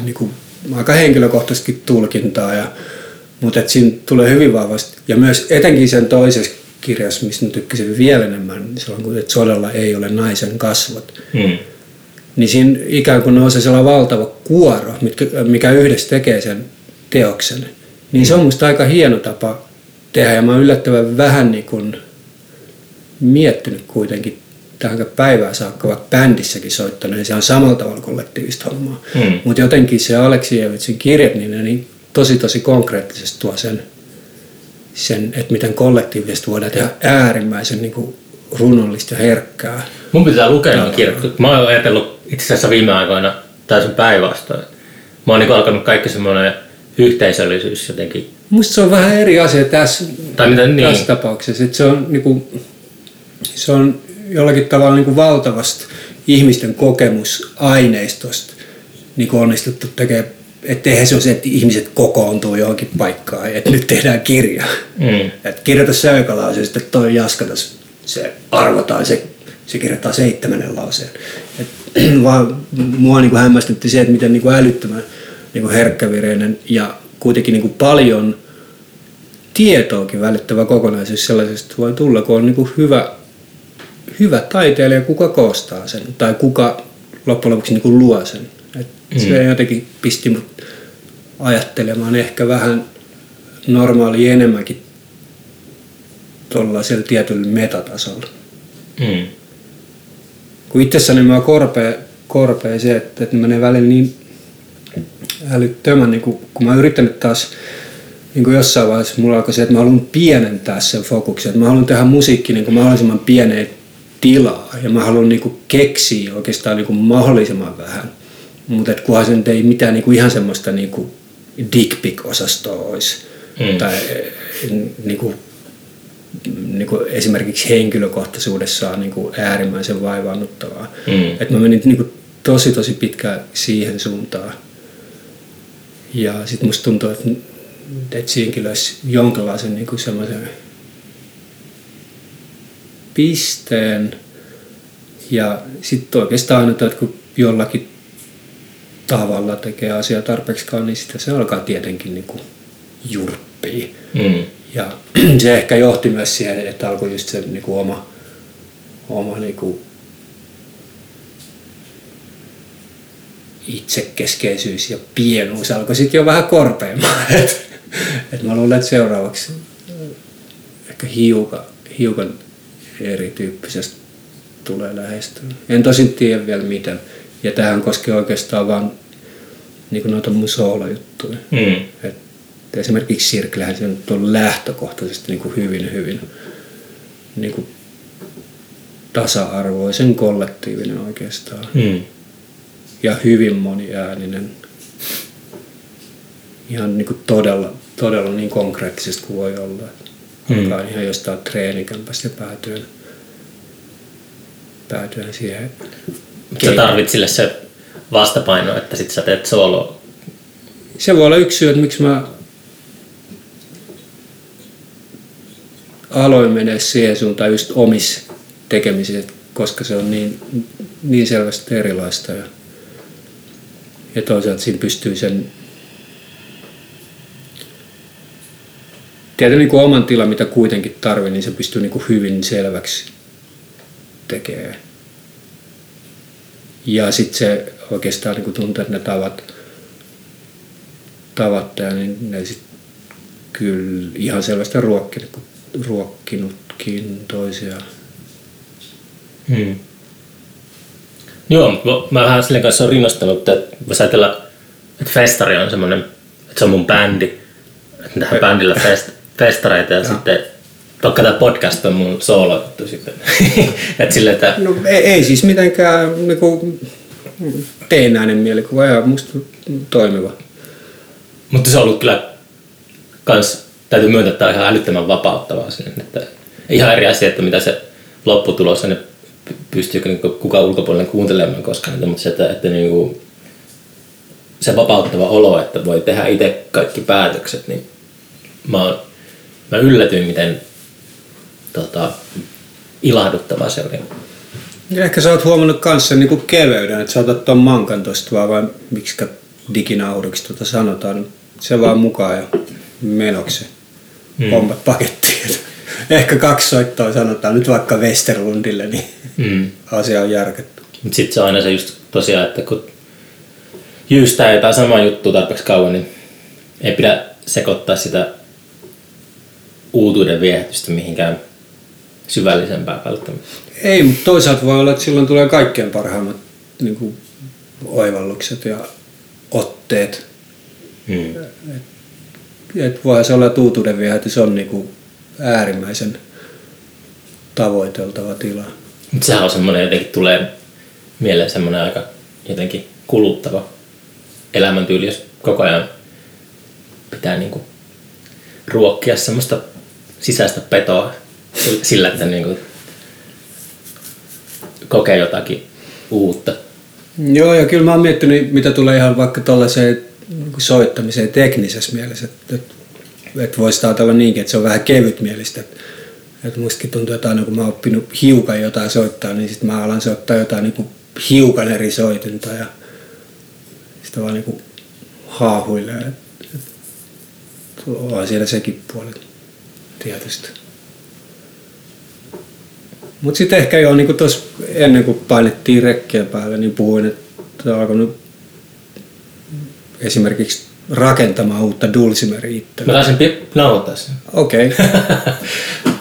niin kuin aika henkilökohtaisesti tulkintaa, ja, mutta et siinä tulee hyvin vahvasti. Ja myös etenkin sen toisessa kirjassa, mistä tykkäsin vielä enemmän, niin se on että sodalla ei ole naisen kasvot. Mm. Niin siinä ikään kuin nousee sellainen valtava kuoro, mikä yhdessä tekee sen teoksen. Niin se on musta aika hieno tapa tehdä ja mä oon yllättävän vähän niin kuin miettinyt kuitenkin tähän päivään saakka, vaikka bändissäkin soittanut, niin se on samalla tavalla kollektiivista hommaa. Mm. Mutta jotenkin se Aleksijevitsin kirjat, niin ne niin tosi tosi konkreettisesti tuo sen, sen että miten kollektiivisesti voidaan tehdä äärimmäisen niin kuin runollista ja herkkää. Mun pitää lukea ne kirjat. Mä oon ajatellut itse asiassa viime aikoina täysin päinvastoin. Mä oon niin alkanut kaikki semmoinen yhteisöllisyys jotenkin. Musta se on vähän eri asia tässä, tai mitä, niin. tässä tapauksessa. Että se, on, niin kuin, se on jollakin tavalla niin kuin valtavasta ihmisten kokemusaineistosta niin kuin onnistuttu tekemään että eihän se ole se, että ihmiset kokoontuu johonkin paikkaan, että nyt tehdään kirja. Mm. Että kirjoita se lause ja sitten toi jaskatas se arvotaan, se, se kirjoittaa seitsemännen lauseen. Et, vaan mua niin kuin hämmästytti se, että miten niin kuin älyttömän niin kuin herkkävireinen ja kuitenkin niin kuin paljon tietoakin välittävä kokonaisuus sellaisesta voi tulla, kun on niin kuin hyvä, hyvä taiteilija, kuka koostaa sen tai kuka loppujen lopuksi niin kuin luo sen. Et mm. Se jotenkin pisti mut ajattelemaan ehkä vähän normaali enemmänkin tuollaisella tietyllä metatasolla. Mm. Kun itsessäni mä korpea, korpea se, että, että menee välillä niin älyttömän, niin kun, kun mä yrittänyt taas niin kuin jossain vaiheessa mulla alkoi se, että mä haluan pienentää sen fokuksen, että mä haluan tehdä musiikki niin kuin mahdollisimman pieneen tilaa ja mä haluan niin kuin keksiä oikeastaan niin kuin mahdollisimman vähän. Mutta kunhan se ei mitään niin kuin ihan semmoista niin kuin dick pic-osastoa olisi. Mm. Tai niin kuin niin kuin esimerkiksi henkilökohtaisuudessaan niin kuin äärimmäisen vaivaannuttavaa. Mm. Et mä menin niin kuin tosi tosi pitkään siihen suuntaan. Ja sitten musta tuntuu, että, että siinäkin löysi jonkinlaisen niin semmoisen pisteen. Ja sitten oikeastaan aina, että kun jollakin tavalla tekee asiaa tarpeeksikaan, niin sitten se alkaa tietenkin niin kuin jurppia. Mm. Ja se ehkä johti myös siihen, että alkoi just se niin kuin oma, oma niin kuin itsekeskeisyys ja pienuus alkoi sitten jo vähän korpeamaan. Et, et mä luulen, että seuraavaksi ehkä hiukan, hiukan erityyppisestä tulee lähestyä. En tosin tiedä vielä miten. Ja tähän koskee oikeastaan vain niin noita mun soolojuttuja. Mm. Et esimerkiksi Sirklehän se on lähtökohtaisesti niin kuin hyvin, hyvin niin kuin tasa-arvoisen kollektiivinen oikeastaan. Mm. Ja hyvin moniääninen. Ihan niin kuin todella, todella niin konkreettisesti kuin voi olla. Mm. Alkaa ihan jostain treenikämpästä päätyen, päätyen siihen. Sä tarvit sille se vastapaino, että sit sä teet solo. Se voi olla yksi syy, että miksi mä aloin mennä siihen suuntaan just omissa tekemisissä, koska se on niin, niin selvästi erilaista. Ja, ja toisaalta siinä pystyy sen tietysti niin kuin oman tilan, mitä kuitenkin tarvii, niin se pystyy niin kuin hyvin selväksi tekemään. Ja sitten se oikeastaan niin kuin että ne tavat, tavat niin ne sitten kyllä ihan selvästi ruokkinut, ruokkinutkin toisiaan. Hmm. Joo, mä vähän sille kanssa on rinnastanut, että voisi ajatella, että festari on semmoinen, että se on mun bändi, että tähän bändillä fest, festareita ja, ja sitten Vaikka tämä podcast on mun soolo sitten. Et sille, että... No ei, ei siis mitenkään niinku, teennäinen mielikuva, ihan musta toimiva. Mutta se on ollut kyllä kans, täytyy myöntää, että ihan älyttömän vapauttavaa sinne, että ihan eri asia, että mitä se lopputulos on, pystyykö niin kukaan ulkopuolinen kuuntelemaan koskaan niitä, mutta se, että, että niin kuin, se vapauttava olo, että voi tehdä itse kaikki päätökset, niin mä, mä yllätyin, miten tota, ilahduttava se oli. Ja ehkä sä oot huomannut kanssa niin kuin keveyden, että sä otat ton mankan tosta vaan, vai miksi diginauruksi tuota sanotaan. Se vaan mukaan ja menoksi mm. hommat pakettiin. Ehkä kaksi soittoa sanotaan nyt vaikka Westerlundille, niin mm. asia on järketty. Sitten se on aina se just tosiaan, että kun jyystää jotain samaa juttua tarpeeksi kauan, niin Ei pidä sekoittaa sitä uutuuden viehätystä mihinkään syvällisempään välttämättä. Ei, mutta toisaalta voi olla, että silloin tulee kaikkein parhaimmat niin kuin, oivallukset ja otteet. Hmm. Et voihan se olla, että uutuuden viehätys on niin kuin, äärimmäisen tavoiteltava tila. Mutta sehän on semmoinen jotenkin tulee mieleen semmoinen aika jotenkin kuluttava elämäntyyli, jos koko ajan pitää niinku ruokkia semmoista sisäistä petoa sillä, että niinku kokee jotakin uutta. Joo, ja kyllä mä oon miettinyt, mitä tulee ihan vaikka tuollaiseen soittamiseen teknisessä mielessä, että, että, voisi ajatella niinkin, että se on vähän kevytmielistä. Että, mustakin tuntuu, että aina kun mä oon oppinut hiukan jotain soittaa, niin sitten mä alan soittaa jotain niin kuin hiukan eri soitinta ja sitä vaan niin kuin haahuilee. Et, on siellä sekin puoli tietysti. Mutta sitten ehkä jo niin tuossa ennen kuin painettiin rekkeä päälle, niin puhuin, että on alkanut esimerkiksi rakentamaan uutta dulcimeria itse. Mä taisin pi- nauhoittaa sen. Okei. Okay.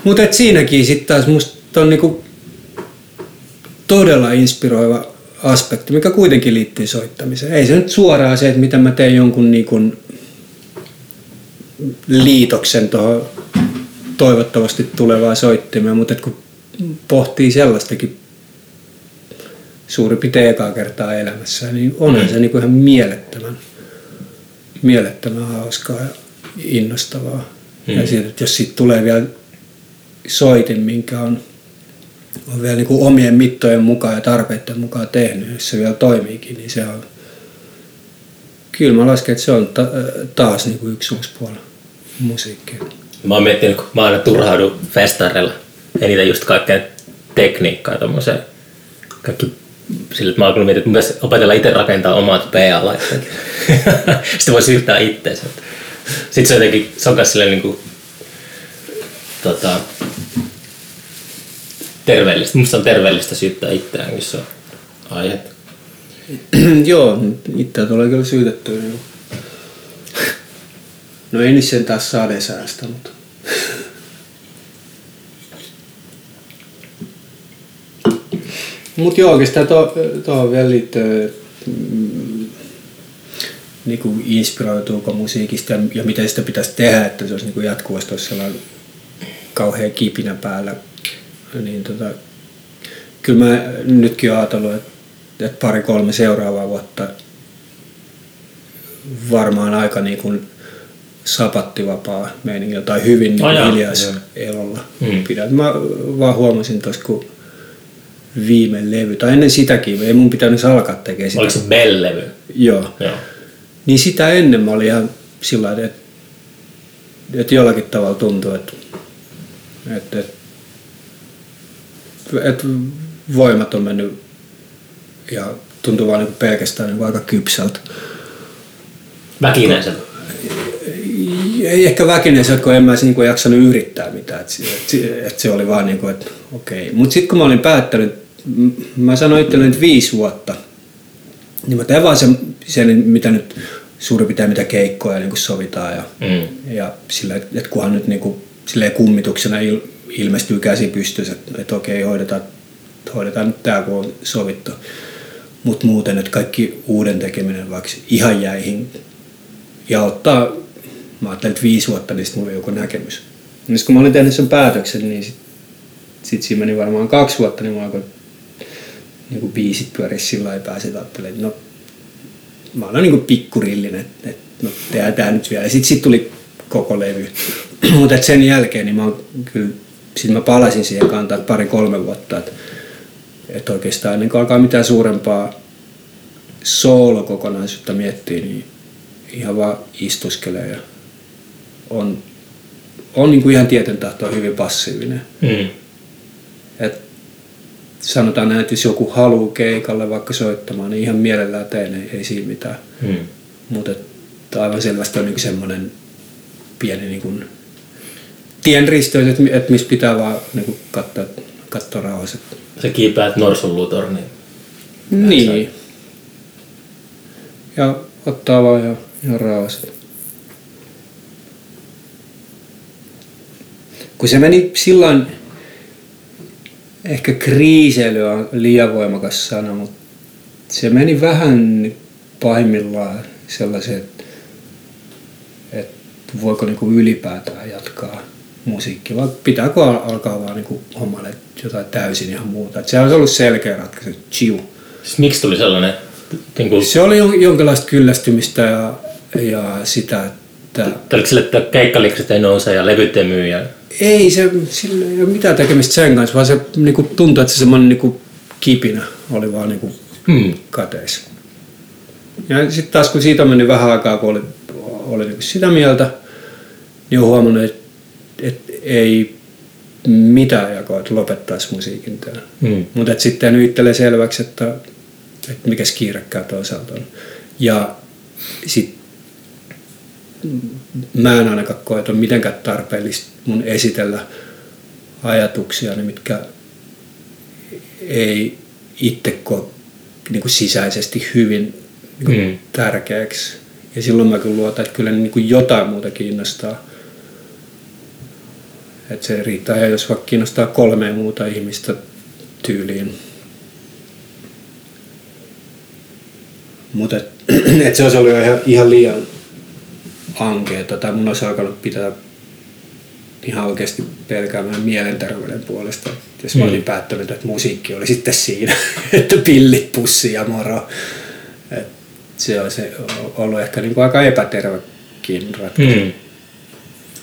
Mutta siinäkin sitten taas musta on niinku todella inspiroiva aspekti, mikä kuitenkin liittyy soittamiseen. Ei se nyt suoraan se, että mitä mä teen jonkun niinku liitoksen tuohon toivottavasti tulevaan soittimeen, mutta kun pohtii sellaistakin suurin piirtein ekaa kertaa elämässä, niin onhan se niin kuin ihan mielettömän, mielettömän hauskaa ja innostavaa. Mm. Ja siitä, että jos siitä tulee vielä soitin, minkä on, on vielä niin kuin omien mittojen mukaan ja tarpeiden mukaan tehnyt, jos se vielä toimiikin, niin se on, kyllä mä lasken, että se on ta- taas niin kuin yksi uusi puoli musiikkia. Mä oon miettinyt, kun mä aina turhaudun festareilla eniten just kaikkea tekniikkaa tommoseen. Kaikki sillä, että mä oon miettinyt, että pitäisi opetella itse rakentaa omat PA-laitteet. Sitten voi syyttää itteensä. Sitten se on jotenkin, se on myös silleen niin kuin, tota, terveellistä. Musta on terveellistä syyttää itseään, jos se on aihetta. Joo, itseä tulee kyllä syytettyä. Niin. No ei nyt sen taas sadesäästä, mutta... Mutta joo, oikeastaan tuohon vielä liittyy, mm, niin kuin inspiroituuko musiikista ja, ja miten sitä pitäisi tehdä, että se olisi niin kuin jatkuvasti olisi sellainen kauhea kipinä päällä. Niin tota, kyllä mä nytkin olen ajatellut, että, että pari-kolme seuraavaa vuotta varmaan aika niin kuin sapattivapaa meiningillä tai hyvin niin hiljaisella elolla mm. pidän. Mä vaan huomasin tuossa, kun viime levy, tai ennen sitäkin, ei mun pitänyt alkaa tekemään sitä. Oliko se Bell-levy? Joo. Joo. Niin sitä ennen mä olin ihan sillä tavalla, että, että jollakin tavalla tuntui, että, että, että, että voimat on mennyt ja tuntuu vaan niin pelkästään niin aika kypsältä. Väkinäiseltä? Ei ehkä väkinäiseltä, kun en mä niin kuin jaksanut yrittää mitään. Että, että, että se oli vaan niin kuin, että okei. Mutta sitten kun mä olin päättänyt, mä sanoin itselleni, että viisi vuotta, niin mä teen vaan sen, sen mitä nyt suurin pitää mitä keikkoja niin kuin sovitaan ja, mm. ja sillä, että kunhan nyt niin kuin, kummituksena il, ilmestyy käsi pystyssä, että, että okei, hoidetaan, hoidetaan nyt tämä, kun on sovittu. Mutta muuten, että kaikki uuden tekeminen vaikka ihan jäihin ja ottaa, mä ajattelin, että viisi vuotta, niin sitten mulla on joku näkemys. Ja kun mä olin tehnyt sen päätöksen, niin sitten sit siinä meni varmaan kaksi vuotta, niin mulla alkoi niin kuin biisit pyöriä sillä lailla pääsi että no mä olen niin kuin pikkurillinen, että, että no tehdään tää nyt vielä. Ja sitten sit tuli koko levy. Mutta sen jälkeen niin mä oon kyllä, sit mä palasin siihen kantaan pari-kolme vuotta, että, että oikeastaan ennen kuin alkaa mitään suurempaa soolokokonaisuutta miettiä, niin ihan vaan istuskelee ja on, on niin kuin ihan tieten tahtoa hyvin passiivinen. Mm. Et sanotaan näin, että jos joku haluaa keikalle vaikka soittamaan, niin ihan mielellään teen, ei, ei siinä mitään. Hmm. Mutta aivan selvästi on niin semmoinen pieni niin kuin tienristeys, että, että missä pitää vaan niin kuin katsoa, katsoa rauhassa. Sä kiipäät norsunluutorniin. Niin. niin. Ja ottaa vaan ihan, ihan rauhassa. Kun se meni silloin, ehkä kriiseily on liian voimakas sana, mutta se meni vähän pahimmillaan sellaiseen, että, että voiko niinku ylipäätään jatkaa musiikkia, vai pitääkö alkaa vaan niinku hommalle jotain täysin ihan muuta. Että se olisi ollut selkeä ratkaisu, chiu. Siis miksi tuli sellainen... Kuin, Se oli jon- jonkinlaista kyllästymistä ja, ja sitä, että oliko sille, että keikkalikset ei nouse ja levyt ei myy ja... ei se, sillä ei ole mitään tekemistä sen kanssa, vaan se niinku, tuntui, että se semmoinen niinku, kipinä oli vaan niinku, Hmm. kateissa. Ja sitten taas kun siitä on mennyt vähän aikaa, kun oli, oli niinku sitä mieltä, niin on huomannut, että, että ei mitään jakoa, että lopettaisi musiikin teon. Hmm. Mutta sitten itselleen selväksi, että, että mikä kiirekkää toisaalta on. Ja sit mä en ainakaan koe, että on mitenkään tarpeellista mun esitellä ajatuksia, mitkä ei itse koe niin kuin sisäisesti hyvin niin kuin Mm. tärkeäksi. Ja silloin mä kyllä luotan, että kyllä niin kuin jotain muuta kiinnostaa. Että se riittää, ja jos vaikka kiinnostaa kolme muuta ihmistä tyyliin. Mutta et, et se olisi ollut ihan, ihan liian ankeeta, tai mun olisi alkanut pitää ihan oikeasti pelkäämään mielenterveyden puolesta. Jos mä Mm. olin päättänyt, että musiikki oli sitten siinä, että pillit, pussi ja moro. Et se olisi ollut ehkä niin kuin aika epätervekin ratkaisu. Hmm.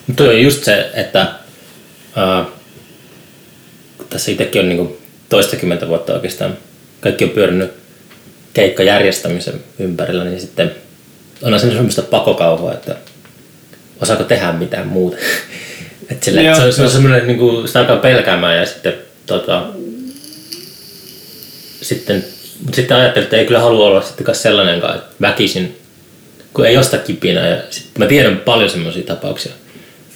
Mutta on just se, että kun tässä itsekin on niinku toistakymmentä vuotta oikeastaan, kaikki on pyörinyt keikkajärjestämisen ympärillä, niin sitten on se semmoista pakokauhua, että osaako tehdä mitään muuta. Et sille, Joo, se, on, se on semmoinen, niin kuin, sitä alkaa pelkäämään ja sitten, tota, sitten, sitten ajattelin, että ei kyllä halua olla sittenkaan sellainenkaan, että väkisin, kun ei osta kipinää. Ja sit, mä tiedän paljon semmoisia tapauksia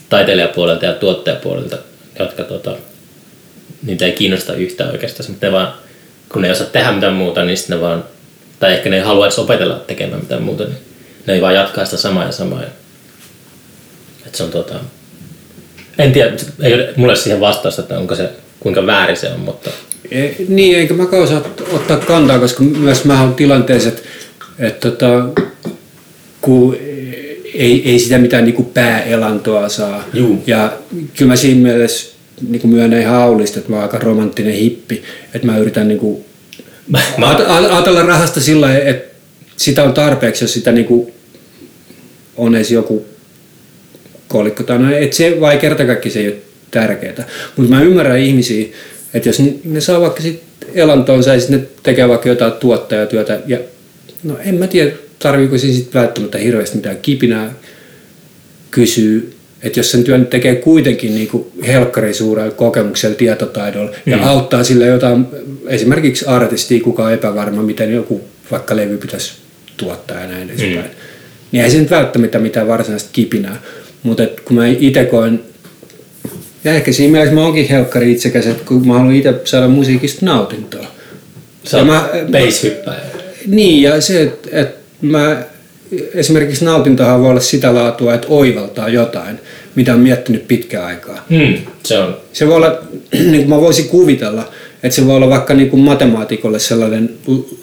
taiteilijapuolelta ja tuottajapuolelta, jotka tota, niitä ei kiinnosta yhtään oikeastaan, mutta ne vaan, kun ne ei osaa tehdä mitään muuta, niin sitten ne vaan, tai ehkä ne ei halua edes opetella tekemään mitään muuta, niin ne ei vaan jatkaa sitä samaa ja samaa. Ja, että se on tota, en tiedä, ei ole mulle siihen vastausta, että onko se, kuinka väärin se on, mutta E, niin, eikä mä osaa ottaa kantaa, koska myös mä oon tilanteessa, että, että tota, kun ei, ei sitä mitään niin kuin pääelantoa saa. Juu. Ja kyllä mä siinä mielessä niin kuin myönnän ihan aulista, että mä oon aika romanttinen hippi, että mä yritän niin kuin mä, mä, ajatella rahasta sillä että sitä on tarpeeksi, jos sitä niinku on edes joku kolikko. Tai no, et se vai kerta kaikki se ei ole tärkeää. Mutta mä ymmärrän ihmisiä, että jos ne, saa vaikka sit elantoonsa ja sitten ne tekee vaikka jotain tuottajatyötä. Ja, no en mä tiedä, tarviiko siinä sitten välttämättä hirveästi mitään kipinää kysyy, että jos sen työn tekee kuitenkin niin kuin helkkari suurella kokemuksella, tietotaidolla ja Mm. auttaa sille jotain, esimerkiksi artistia, kuka on epävarma, miten joku vaikka levy pitäisi tuottaa ja näin edespäin. Mm. Niin ei se nyt välttämättä mitään varsinaista kipinää, mutta et kun mä itse koen, ja ehkä siinä mielessä mä oonkin helkkari itsekäs, että kun mä haluan itse saada musiikista nautintoa. se Ja mä- bass-hyppäjä. Niin, ja se, että, että mä esimerkiksi nautintohan voi olla sitä laatua, että oivaltaa jotain, mitä on miettinyt pitkään aikaa. Hmm, se on. Se voi olla, niin kuin mä voisin kuvitella, että se voi olla vaikka niin kuin matemaatikolle sellainen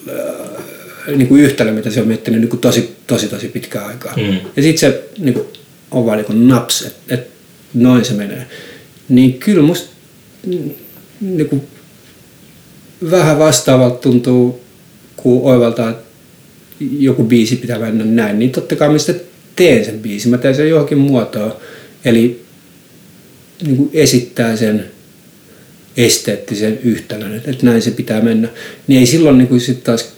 äh, niin kuin yhtälö, mitä se on miettinyt niin kuin tosi, tosi, tosi pitkään aikaa. Mm. Ja sitten se niin kuin, on vaan niin naps, että et, noin se menee. Niin kyllä musta niin kuin, vähän vastaavalta tuntuu, kun oivaltaa, että joku biisi pitää mennä näin, niin totta kai mä teen sen biisin. Mä teen sen johonkin muotoon. Eli niin kuin esittää sen esteettisen yhtälön, että, näin se pitää mennä. Niin ei silloin niin kuin taas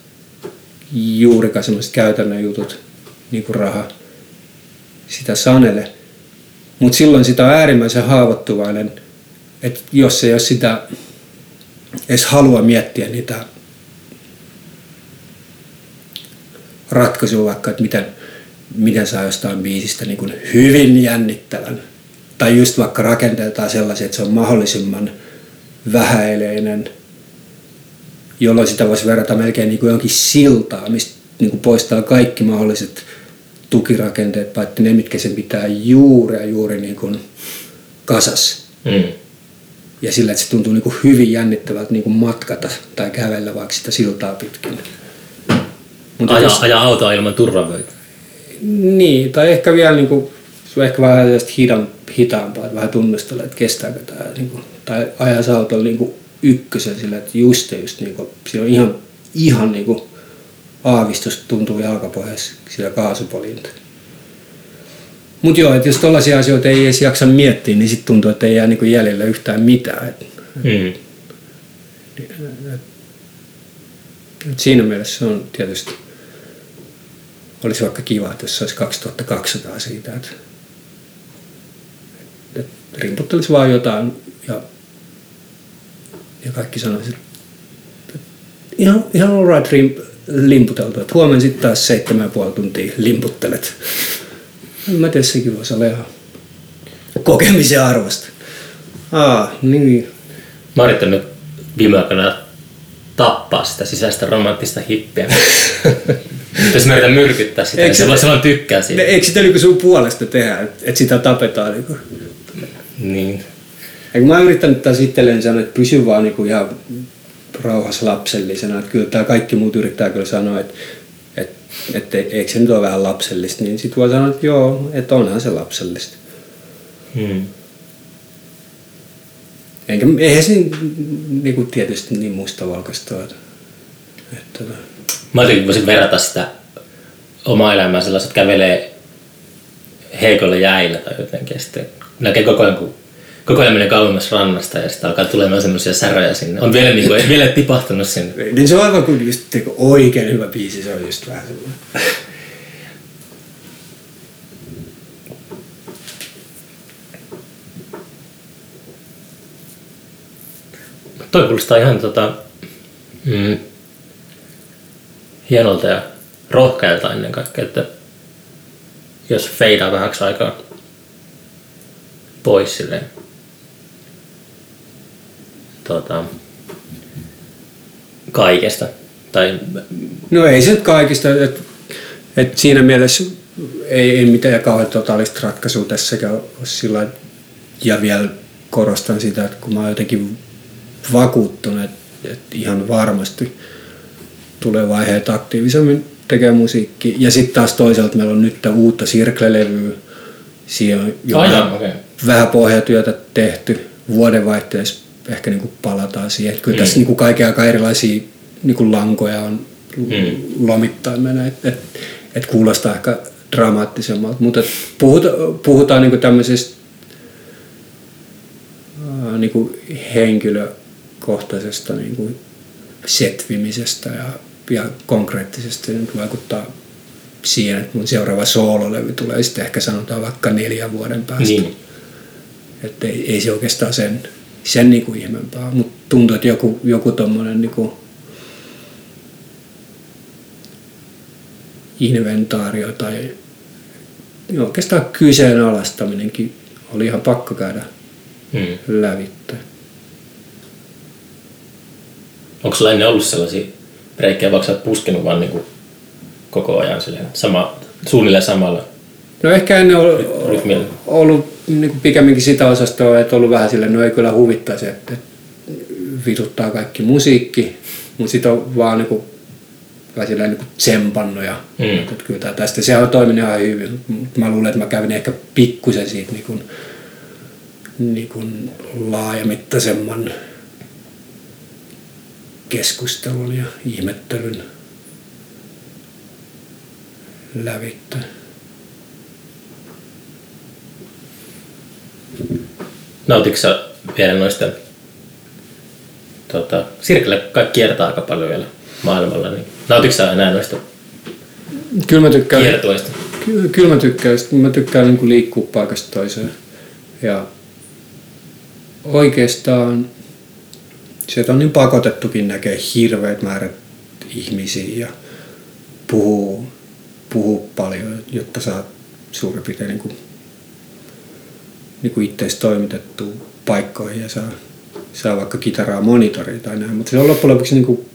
juurikaan semmoiset käytännön jutut, niin kuin raha, sitä sanele. Mutta silloin sitä on äärimmäisen haavoittuvainen, että jos ei ole sitä edes halua miettiä niitä ratkaisua vaikka, että miten, miten saa jostain biisistä niin kuin hyvin jännittävän. Tai just vaikka rakenteeltaan sellaisia, että se on mahdollisimman vähäileinen, jolloin sitä voisi verrata melkein niin kuin johonkin siltaan, mistä niin kuin poistaa kaikki mahdolliset tukirakenteet, paitsi ne, mitkä sen pitää juuri ja juuri niin kuin kasas. Mm. Ja sillä, että se tuntuu niin kuin hyvin jännittävältä niin kuin matkata tai kävellä vaikka sitä siltaa pitkin. Mutta Ajaa, jos- ajaa autoa ilman turvavöitä. Niin, tai ehkä vielä niin kuin, se on ehkä vähän hidan, hitaampaa, että vähän tunnustella, että kestääkö tämä, niin kuin, tai ajaa se autolla niin kuin ykkösen sillä, että just ja just, niin kuin, siinä on ihan, ihan niin kuin aavistus tuntuu jalkapohjassa sillä kaasupoljinta. Mutta joo, että jos tällaisia asioita ei edes jaksa miettiä, niin sitten tuntuu, että ei jää niin kuin jäljellä yhtään mitään. Et, Mm. et siinä mielessä se on tietysti, olisi vaikka kiva, että jos olisi 2200 siitä, että, että rimputtelisi vaan jotain ja, ja kaikki sanoisi, että ihan, ihan all right rim, limputeltu, että huomenna sitten taas seitsemän ja puoli tuntia limputtelet. En mä tiedä, sekin voisi olla ihan kokemisen arvosta. Aa, niin. Mä oon yrittänyt viime aikoina tappaa sitä sisäistä romanttista hippiä. Jos mä yritän myrkyttää sitä, Eikö niin se- silloin, silloin tykkää siitä. Eikö sitä niinku sun puolesta tehdä, että et sitä tapetaan? Niinku? Niin. Ja kun mä oon yrittänyt taas itselleen sanoa, että pysy vaan niinku ihan rauhassa lapsellisena. Että kyllä tää kaikki muut yrittää kyllä sanoa, että et, et, et, eikö se nyt ole vähän lapsellista. Niin sit voi sanoa, että joo, että onhan se lapsellista. Mm. Enkä, eihän se niinku tietysti niin mustavalkoista ole. Että, tota, Mä jotenkin voisin verrata sitä omaa elämää sellaiset, että kävelee heikoilla jäillä tai jotenkin. Ja sitten näkee koko ajan, kun koko ajan menee kauemmas rannasta ja sitten alkaa tulemaan semmoisia säröjä sinne. On vielä, niin kuin, vielä tipahtunut sinne. niin se on aivan kuin just niinku oikein hyvä biisi, se on just vähän semmoinen. Toi kuulostaa ihan tota, mm, hienolta ja rohkealta ennen kaikkea, että jos feidaa vähäksi aikaa pois silleen. Tota, kaikesta. Tai No ei se nyt kaikista, että et siinä mielessä ei, ei mitään kauhean totaalista ratkaisua tässäkään ole sillä. Ja vielä korostan sitä, että kun mä oon jotenkin vakuuttunut, että, että ihan varmasti tulee vaiheet aktiivisemmin tekee musiikkia. Ja sitten taas toisaalta meillä on nyt tää uutta Sirkle-levyä. Siinä on jo Ai vähän, okei. vähän pohjatyötä tehty. Vuodenvaihteessa ehkä niinku palataan siihen. Että kyllä tässä niinku kaiken aikaa erilaisia niinku lankoja on Mm. lomittain mennä. Et, et, et kuulostaa ehkä dramaattisemmalta. Mutta puhuta, puhutaan niinku tämmöisestä ää, niinku henkilökohtaisesta niinku setvimisestä ja, ja konkreettisesti se nyt vaikuttaa siihen, että mun seuraava soololevy tulee sitten ehkä sanotaan vaikka neljän vuoden päästä. niin. Että ei, ei se oikeastaan sen, sen niinku ihmeempää, mutta tuntuu, että joku, joku tommonen niinku inventaario tai oikeastaan kyseenalaistaminenkin oli ihan pakko käydä Mm. lävittä. Onko sulla ennen ollut sellaisia reikkejä, vaikka sä oot puskenut vaan niin kuin koko ajan silleen, sama, suunnilleen samalla No ehkä ennen ollut, ollut niin pikemminkin sitä osastoa, että ollut vähän silleen, no ei kyllä huvittaisi, että, että vituttaa kaikki musiikki, mutta sitten on vaan niin kuin, vähän silleen niin kuin tsempannut ja Mm. että kyllä tästä, sehän on toiminut ihan hyvin, mutta mä luulen, että mä kävin ehkä pikkusen siitä niin kuin, niin kuin laajamittaisemman keskustelun ja ihmettelyn lävittä. Nautitko vielä noista tota, Sirkelle kaikki kiertää aika paljon vielä maailmalla, niin nautitko sä enää noista Kyllä mä tykkään, kiertueista? Kyllä, kyllä mä tykkään. Mä tykkään niin liikkua paikasta toiseen. Ja oikeastaan sieltä on niin pakotettukin näkee hirveät määrät ihmisiä ja puhuu, puhuu paljon, jotta saa suurin piirtein niin kuin, niin kuin itteistä toimitettua paikkoihin ja saa, saa vaikka kitaraa monitoria tai näin. Mutta se on loppujen lopuksi niin kuin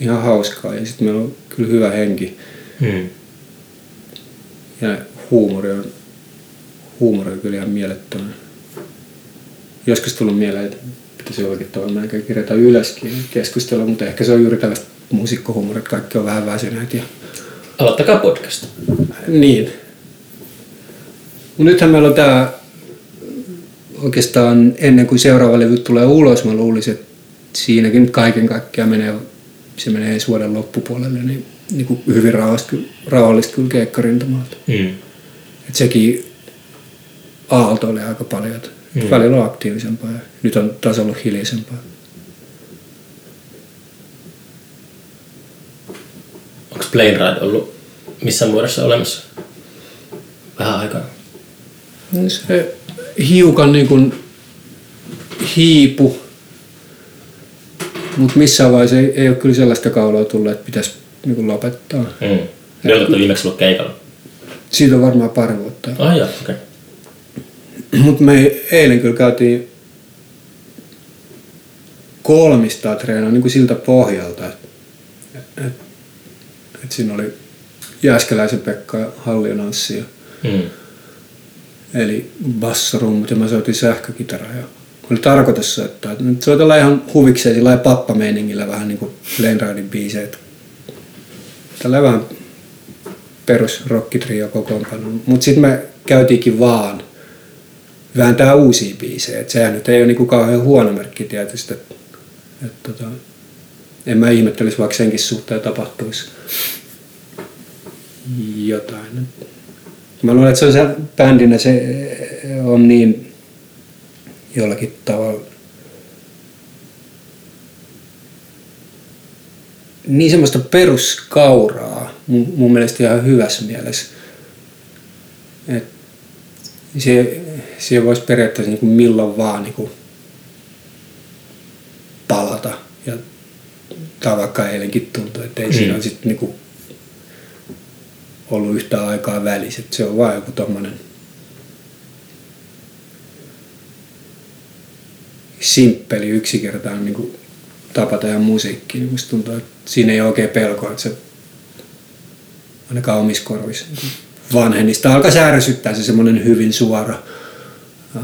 ihan hauskaa ja sitten meillä on kyllä hyvä henki. Mm. Ja huumori on, huumori on kyllä ihan mielettömän. joskus tullut mieleen, että pitäisi jollakin tavalla melkein kirjata ylöskin keskustella, mutta ehkä se on juuri tällaista musiikkohuumoria, että kaikki on vähän väsyneet. Ja... Aloittakaa podcast. Niin. Nythän meillä on tää oikeastaan ennen kuin seuraava levy tulee ulos, mä luulisin, että siinäkin nyt kaiken kaikkiaan menee, se menee ensi vuoden loppupuolelle, niin, niin kuin hyvin rauhallista, rauhallista kyllä keikkarintamalta. Mm. Et sekin aaltoilee aika paljon. että Mm. Välillä on aktiivisempaa ja nyt on taas ollut hiljaisempaa. Onko Plane Ride ollut missään muodossa olemassa? Vähän aikaa. No Se hiukan niin kuin hiipu, mutta missään vaiheessa ei, ei ole kyllä sellaista kaulaa tullut, että pitäisi niin kuin lopettaa. Mm. Ne olette viimeksi ollut keikalla. Siitä on varmaan pari vuotta. Joo, okei. Okay. Mutta me eilen kyllä käytiin kolmistaan treenaa niin kuin siltä pohjalta. Että et, et siinä oli Jääskeläisen Pekka ja Hallion Anssi. Ja, Mm. Eli bassorummut ja mä soitin sähkökitaraa. Ja oli tarkoitus soittaa. että Nyt soitellaan ihan huvikseen sillä pappameiningillä vähän niin kuin Lane Ridein biisejä. Tällä vähän perus rockitrio kokoonpano. Mutta sitten me käytiinkin vaan vääntää uusia biisejä. Et sehän nyt ei ole niinku kauhean huono merkki tietysti. Et, et tota, en mä ihmettelisi, vaikka senkin suhteen tapahtuisi jotain. Mä luulen, että se on se bändinä, se on niin jollakin tavalla niin semmoista peruskauraa mun, mun mielestä ihan hyvässä mielessä. Et se, siihen voisi periaatteessa niin kuin milloin vaan niin kuin palata. Ja tai vaikka eilenkin tuntui, että ei mm. siinä ole sitten niin kuin ollut yhtä aikaa välissä. Se on vaan joku tommonen simppeli, yksinkertainen niin kuin tapa tehdä musiikkia. Niin musta tuntuu, että siinä ei ole oikein pelkoa, että se ainakaan omissa korvissa niin vanhenista alkaa särsyttää se semmoinen hyvin suora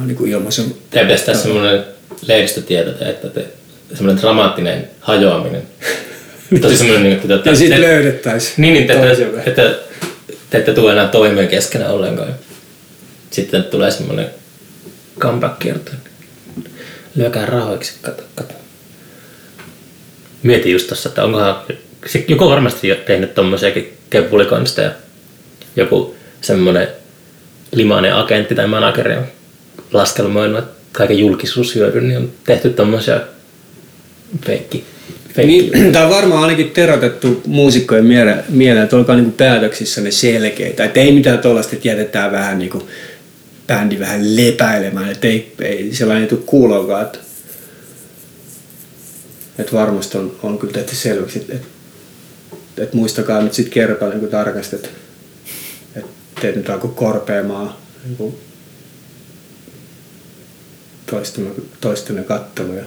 niin kuin ilmaisu. Teidän pitäisi tehdä semmoinen lehdistötiedote, että te, semmoinen dramaattinen hajoaminen. Tosi semmoinen, niin, että, että Ja te- löydettäisiin. Niin, niin te, te, toisemme. että te ette tule enää toimeen keskenään ollenkaan. Sitten tulee semmoinen comeback-kierto. Lyökää rahoiksi, kato, kato. Mietin just tossa, että onkohan se joku on varmasti jo tehnyt tommosiakin kepulikonsteja. Joku semmoinen limainen agentti tai manageri on laskelmoinut, että kaiken julkisuushyödyn, niin on tehty tommosia feikki. Niin, tämä on varmaan ainakin terotettu muusikkojen miele- mieleen, että olkaa niinku päätöksissä ne selkeitä. Että ei mitään tuollaista, että jätetään vähän niinku bändi vähän lepäilemään. Että ei, ei sellainen tule kuuloakaan. Että, että varmasti on, on kyllä tehty selväksi, että, että, että muistakaa nyt sitten kertoa niinku tarkasti, että, että teet nyt alkoi korpeamaan niinku toistemme, toistemme katteluja.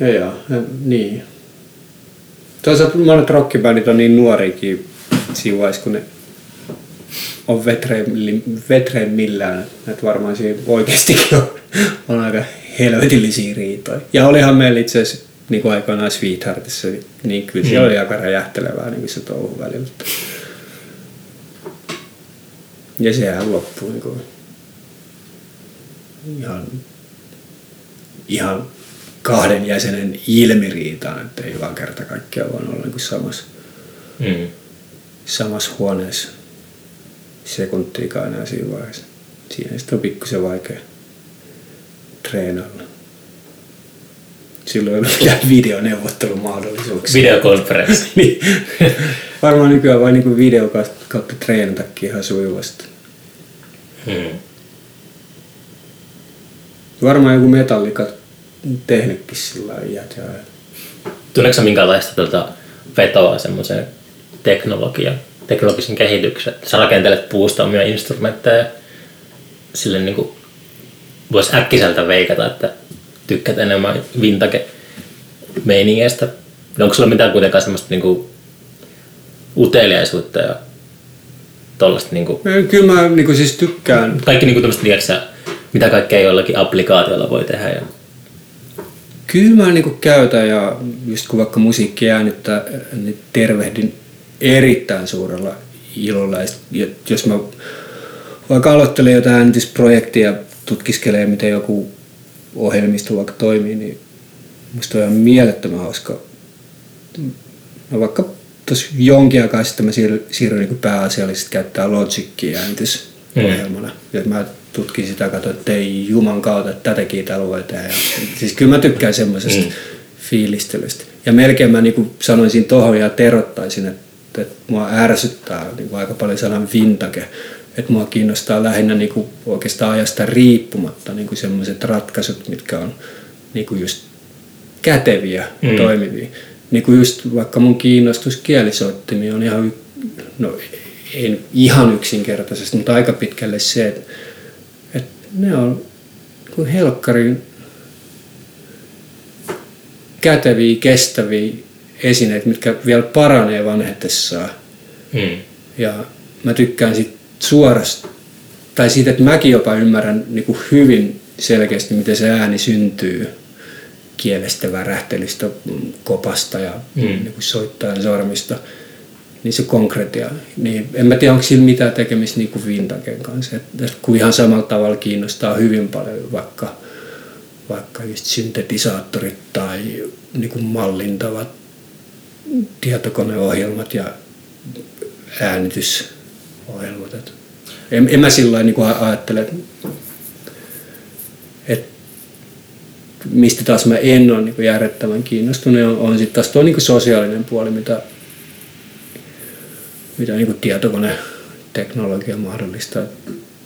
Ja, ja, niin. Toisaalta monet rockibändit on niin nuoriakin siinä vaiheessa, kun ne on vetreimmillään, että varmaan siinä oikeastikin on, on aika helvetillisiä riitoja. Ja olihan meillä itse asiassa niin kuin aikoinaan Sweetheartissa, niin kyllä se Mm. oli aika räjähtelevää niin kuin se touhu välillä. Ja sehän loppui niin kuin ihan, ihan kahden jäsenen ilmiriitaan, että ei vaan kerta kaikkiaan vaan olla niin samassa, Mm. samassa huoneessa sekuntiikaan enää siinä vaiheessa. Siinä sitten on pikkusen vaikea treenailla. Silloin ei ollut mitään videoneuvottelumahdollisuuksia. Videokonferenssi. niin. Varmaan nykyään vain niin video kautta, treenatakin ihan sujuvasti. Mm. Varmaan joku metallika tehnytkin sillä lailla iät ja. Tunneeko sä minkälaista tuota vetoa semmoiseen teknologian, teknologisen kehityksen? Sä rakentelet puusta omia instrumentteja ja sille niin kuin voisi äkkiseltä veikata, että tykkäät enemmän vintage meiningeistä. Onko sulla mitään kuitenkaan semmoista niin kuin uteliaisuutta ja tollaista niinku, Kyllä mä niin siis tykkään. kaikki niinku tämmöistä, tiedätkö mitä kaikkea jollakin applikaatiolla voi tehdä. Ja... Kyllä mä niin käytän ja just kun vaikka musiikki äänittää, niin tervehdin erittäin suurella ilolla. Ja jos mä vaikka aloittelen jotain äänitysprojektia, tutkiskelee miten joku ohjelmisto vaikka toimii, niin musta on ihan mielettömän hauska. No vaikka tuossa jonkin aikaa sitten mä siirryin, siirryin niin pääasiallisesti käyttää Logicia äänitysohjelmana. Mm. Ja mä tutkin sitä, katsoin, että ei juman kautta, että tätäkin täällä voi tehdä. Ja, siis kyllä mä tykkään semmoisesta mm. fiilistelystä. Ja melkein mä niin sanoisin tohon ja terottaisin, että, että mua ärsyttää niin aika paljon sanan vintage. Että mua kiinnostaa lähinnä niin kuin oikeastaan ajasta riippumatta niin kuin sellaiset ratkaisut, mitkä on niin kuin just käteviä, mm. toimivia. Niin kuin just vaikka mun kiinnostus kielisoittimiin on ihan, no ei ihan yksinkertaisesti, mutta aika pitkälle se, että ne on kuin helkkarin käteviä, kestäviä esineitä, mitkä vielä paranee vanhetessaan. Mm. Ja mä tykkään sit suorasta, tai siitä, että mäkin jopa ymmärrän niin kuin hyvin selkeästi, miten se ääni syntyy kielestä, värähtelystä, kopasta ja mm. niin kuin soittajan sormista, niin se konkretia. Niin en mä tiedä, onko sillä mitään tekemistä niin kuin Vintagen kanssa. Että kun ihan samalla tavalla kiinnostaa hyvin paljon vaikka, vaikka just syntetisaattorit tai niin kuin mallintavat tietokoneohjelmat ja äänitysohjelmat. Et en, en mä sillä niin ajattele, että, mistä taas mä en ole niin kiinnostunut, on, on sitten taas tuo niin sosiaalinen puoli, mitä, mitä niin tietokoneteknologia mahdollistaa.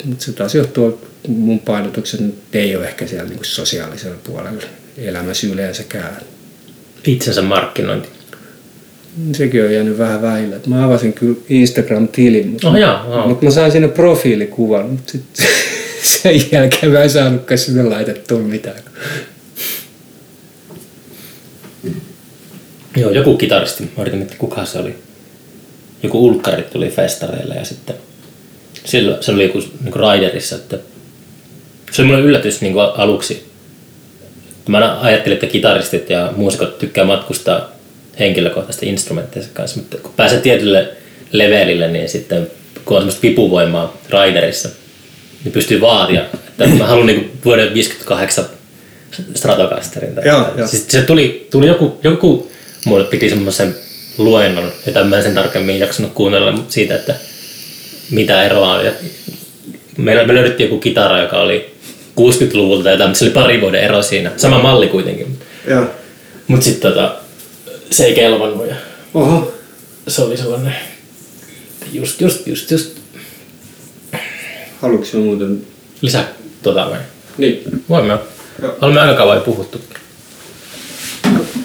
Mutta se taas johtuu, mun painotukset ei ole ehkä siellä niin sosiaalisella puolella elämässä yleensäkään. Itsensä markkinointi. Sekin on jäänyt vähän vähillä. Mä avasin kyllä Instagram-tilin, mutta, oh, jaa, oh. mutta mä sain sinne profiilikuvan, mutta sit sen jälkeen mä en saanutkaan sinne laitettua mitään. Joo, joku kitaristi, mä yritin miettiä kuka se oli. Joku ulkkari tuli festareille ja sitten silloin se oli joku niin Raiderissa, että se oli mulle yllätys niin kuin aluksi. Mä ajattelin, että kitaristit ja muusikot tykkää matkustaa henkilökohtaisten instrumentteja kanssa, mutta kun pääsee tietylle levelille, niin sitten kun on semmoista vipuvoimaa Raiderissa, niin pystyy vaatia, että mä haluan niin vuoden 58 Stratocasterin. Joo, joo. Siis se tuli, tuli joku, joku mulle piti semmoisen luennon, jota mä en sen tarkemmin jaksanut kuunnella siitä, että mitä eroa on. Meillä me löydettiin joku kitara, joka oli 60-luvulta ja se oli pari vuoden ero siinä. Sama malli kuitenkin. Joo. Mutta sitten tota, se ei kelvannut ja Oho. se oli sellainen just, just, just, just. Haluatko muuten? Lisää tota vai? Niin. Voimme. Olemme aika kauan jo puhuttu.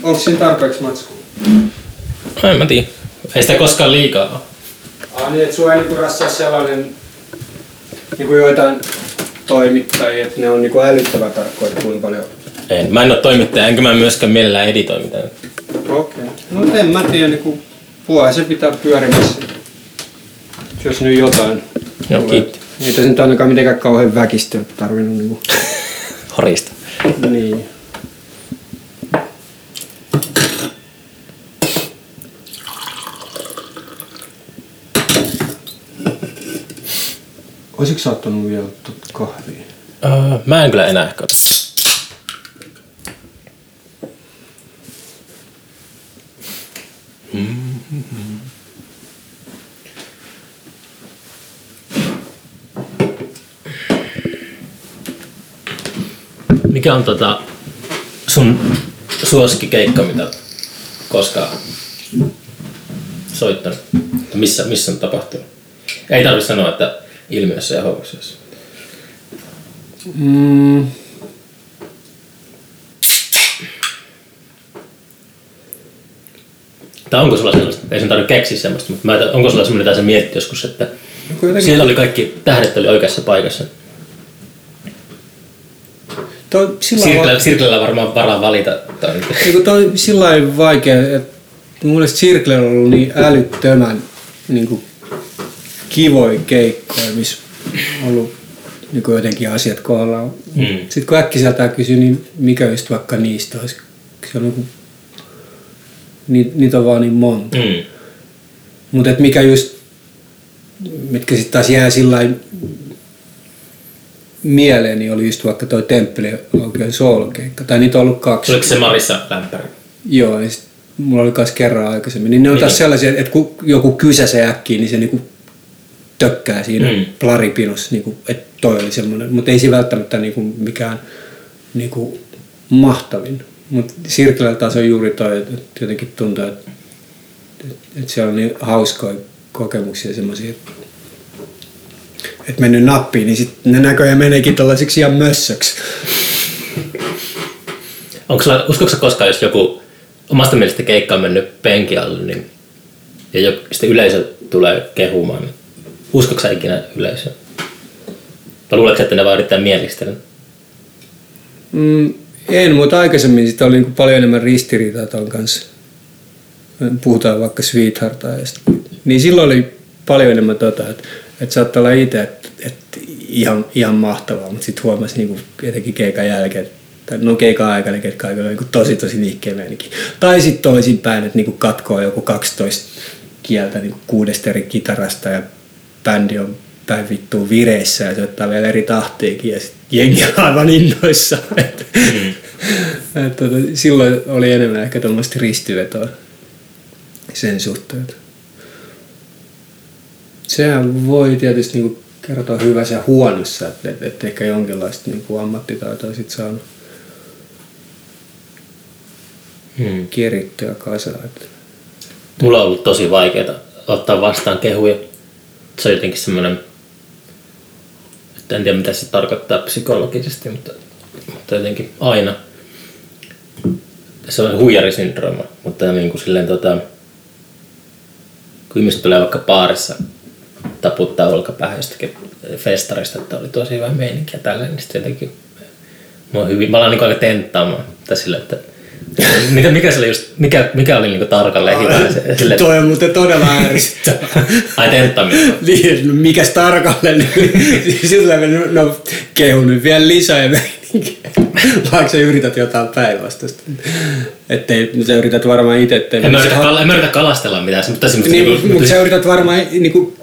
Onko siinä tarpeeksi matskua? En mä tiedä. Ei sitä koskaan liikaa ole. Ah, niin, että sua ei niinku rassaa sellainen niinku joitain toimittajia, että ne on niinku älyttävän tarkkoja, kuinka paljon... En. Mä en ole toimittaja, enkä mä myöskään mielellään editoi mitään. Okei. Okay. No en mä tiedä, niinku vuosi se pitää pyörimässä. Jos nyt jotain. Joo, kiitti. Ei tässä nyt ainakaan mitenkään kauhean väkistä tarvinnut niinku... Horista. Niin. Olisiko sä ottanut vielä kahvia? Öö, mä en kyllä enää katso. Mikä on tota sun suosikkikeikka, mitä koskaan soittanut? Missä, missä on tapahtunut? Ei tarvitse sanoa, että ilmiössä ja housuissa? Mm. Tai onko sulla sellaista, ei sen tarvitse keksiä semmoista, mutta mä, onko sulla semmoinen, mitä sä mietit joskus, että no, siellä oli kaikki tähdet oli oikeassa paikassa? Toi, Sirklellä, Sirklellä varmaan varaa valita. Toi. Eikö toi sillä vaikea, että mun mielestä Sirklellä on ollut niin älyttömän niin kuin kivoja keikkoja, missä on ollut niin jotenkin asiat kohdallaan. Mm. Sitten kun äkkiseltään kysyy, niin mikä just vaikka niistä olisi? Se on niin kuin, ni, niitä on vaan niin monta. Mm. Mutta mikä just, mitkä sitten taas jää sillä mieleen, niin oli just vaikka toi Temppeli oikein soolokeikka. Tai niitä on ollut kaksi. Oliko se Marissa Lämpäri? Joo, ja sit mulla oli myös kerran aikaisemmin. Niin ne on Niin. taas sellaisia, että kun joku kysä se äkkiä, niin se niinku tökkää siinä Mm. mm. plaripinossa, niinku, että toi oli semmoinen. Mutta ei se välttämättä niinku mikään niinku mahtavin. Mutta Sirkelellä taas on juuri toi, että jotenkin tuntuu, että että siellä on niin hauskoja kokemuksia semmoisia, että että mennyt nappiin, niin sitten ne näköjään meneekin tällaisiksi ihan mössöksi. Onko sulla, uskoiko sä koskaan, jos joku omasta mielestä keikka on mennyt penki alle, niin, ja joku, sitten yleisö tulee kehumaan, sä ikinä yleisöä? Vai luuletko, että ne vaan yrittää mielistellä? Mm, en, mutta aikaisemmin sitä oli niin paljon enemmän ristiriitaa ton kanssa. Puhutaan vaikka Sweetheartaista. Niin silloin oli paljon enemmän tota, että, että saattaa olla itse, että, että ihan, ihan mahtavaa, mutta sitten huomasi niin kuin etenkin keikan jälkeen, tai no keikan aikana, ketkä aikana niin tosi tosi meininki. Tai sitten toisinpäin, että niin kuin katkoo joku 12 kieltä niin kuudesta eri kitarasta ja bändi on päin vittuun vireissä ja soittaa vielä eri tahtiikin ja sit jengi on aivan innoissaan. Et, Mm. et, tota, silloin oli enemmän ehkä tuommoista ristivetoa sen suhteen. Sehän voi tietysti niinku kertoa hyvässä ja huonossa, että et, et ehkä jonkinlaista niinku ammattitaitoa sit saanut Hmm. kierittyä kasaan. Mulla on ollut tosi vaikeaa ottaa vastaan kehuja. Se on jotenkin semmoinen, että en tiedä mitä se tarkoittaa psykologisesti, mutta, mutta jotenkin aina. Se on huijarisyndrooma, mutta niin kuin silleen tota, kun ihmiset tulee vaikka baarissa taputtaa olkapäähän jostakin festarista, että oli tosi hyvä meininki ja tälleen, niin sitten jotenkin mä, hyvin, mä alan niin aika tenttaamaan tai sille, että mikä, mikä, se oli just, mikä, mikä oli niin tarkalleen hyvä? Se, sille, että, Toi on muuten todella ärsyttävää. ai tenttaaminen. Niin, no mikäs tarkalleen? Sillä no kehu nyt vielä lisää ja. Vaikka sä yrität jotain päinvastaista. No sä yrität varmaan itse. En mä, yritä, kal- en mä yritä kalastella mitään, mutta semmoista Niin, niinku- mutta sä yrität varmaan niinku, mm,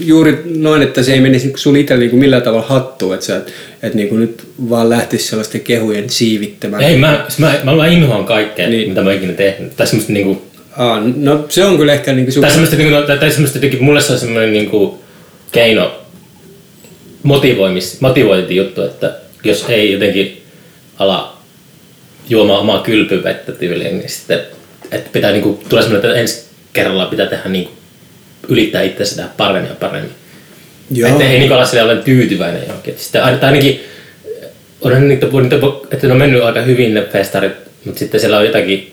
juuri noin, että se ei menisi sulla itsellä niinku millään tavalla hattuun, että sä et, et niinku nyt vaan lähtisi sellaisten kehujen siivittämään. Ei, mä, mä, mä, mä inhoan kaikkea, niin. Niin. mitä mä oon ikinä tehnyt. Tai semmoista niinku, Aa, no se on kyllä ehkä niinku sun... tai semmoista, niinku, tai, tai semmoista jotenkin, mulle se on semmoinen niinku keino motivoimis, motivointijuttu, että jos ei jotenkin ala juomaan omaa kylpyvettä tyyliin, niin sitten että pitää niinku, tulee semmoinen, että ensi kerralla pitää tehdä niinku, ylittää itse tehdä paremmin ja paremmin. Joo. Että ei ala sille olen tyytyväinen johonkin. Et Sitten ainakin onhan niitä, niitä, että ne on mennyt aika hyvin ne festarit, mutta sitten siellä on jotakin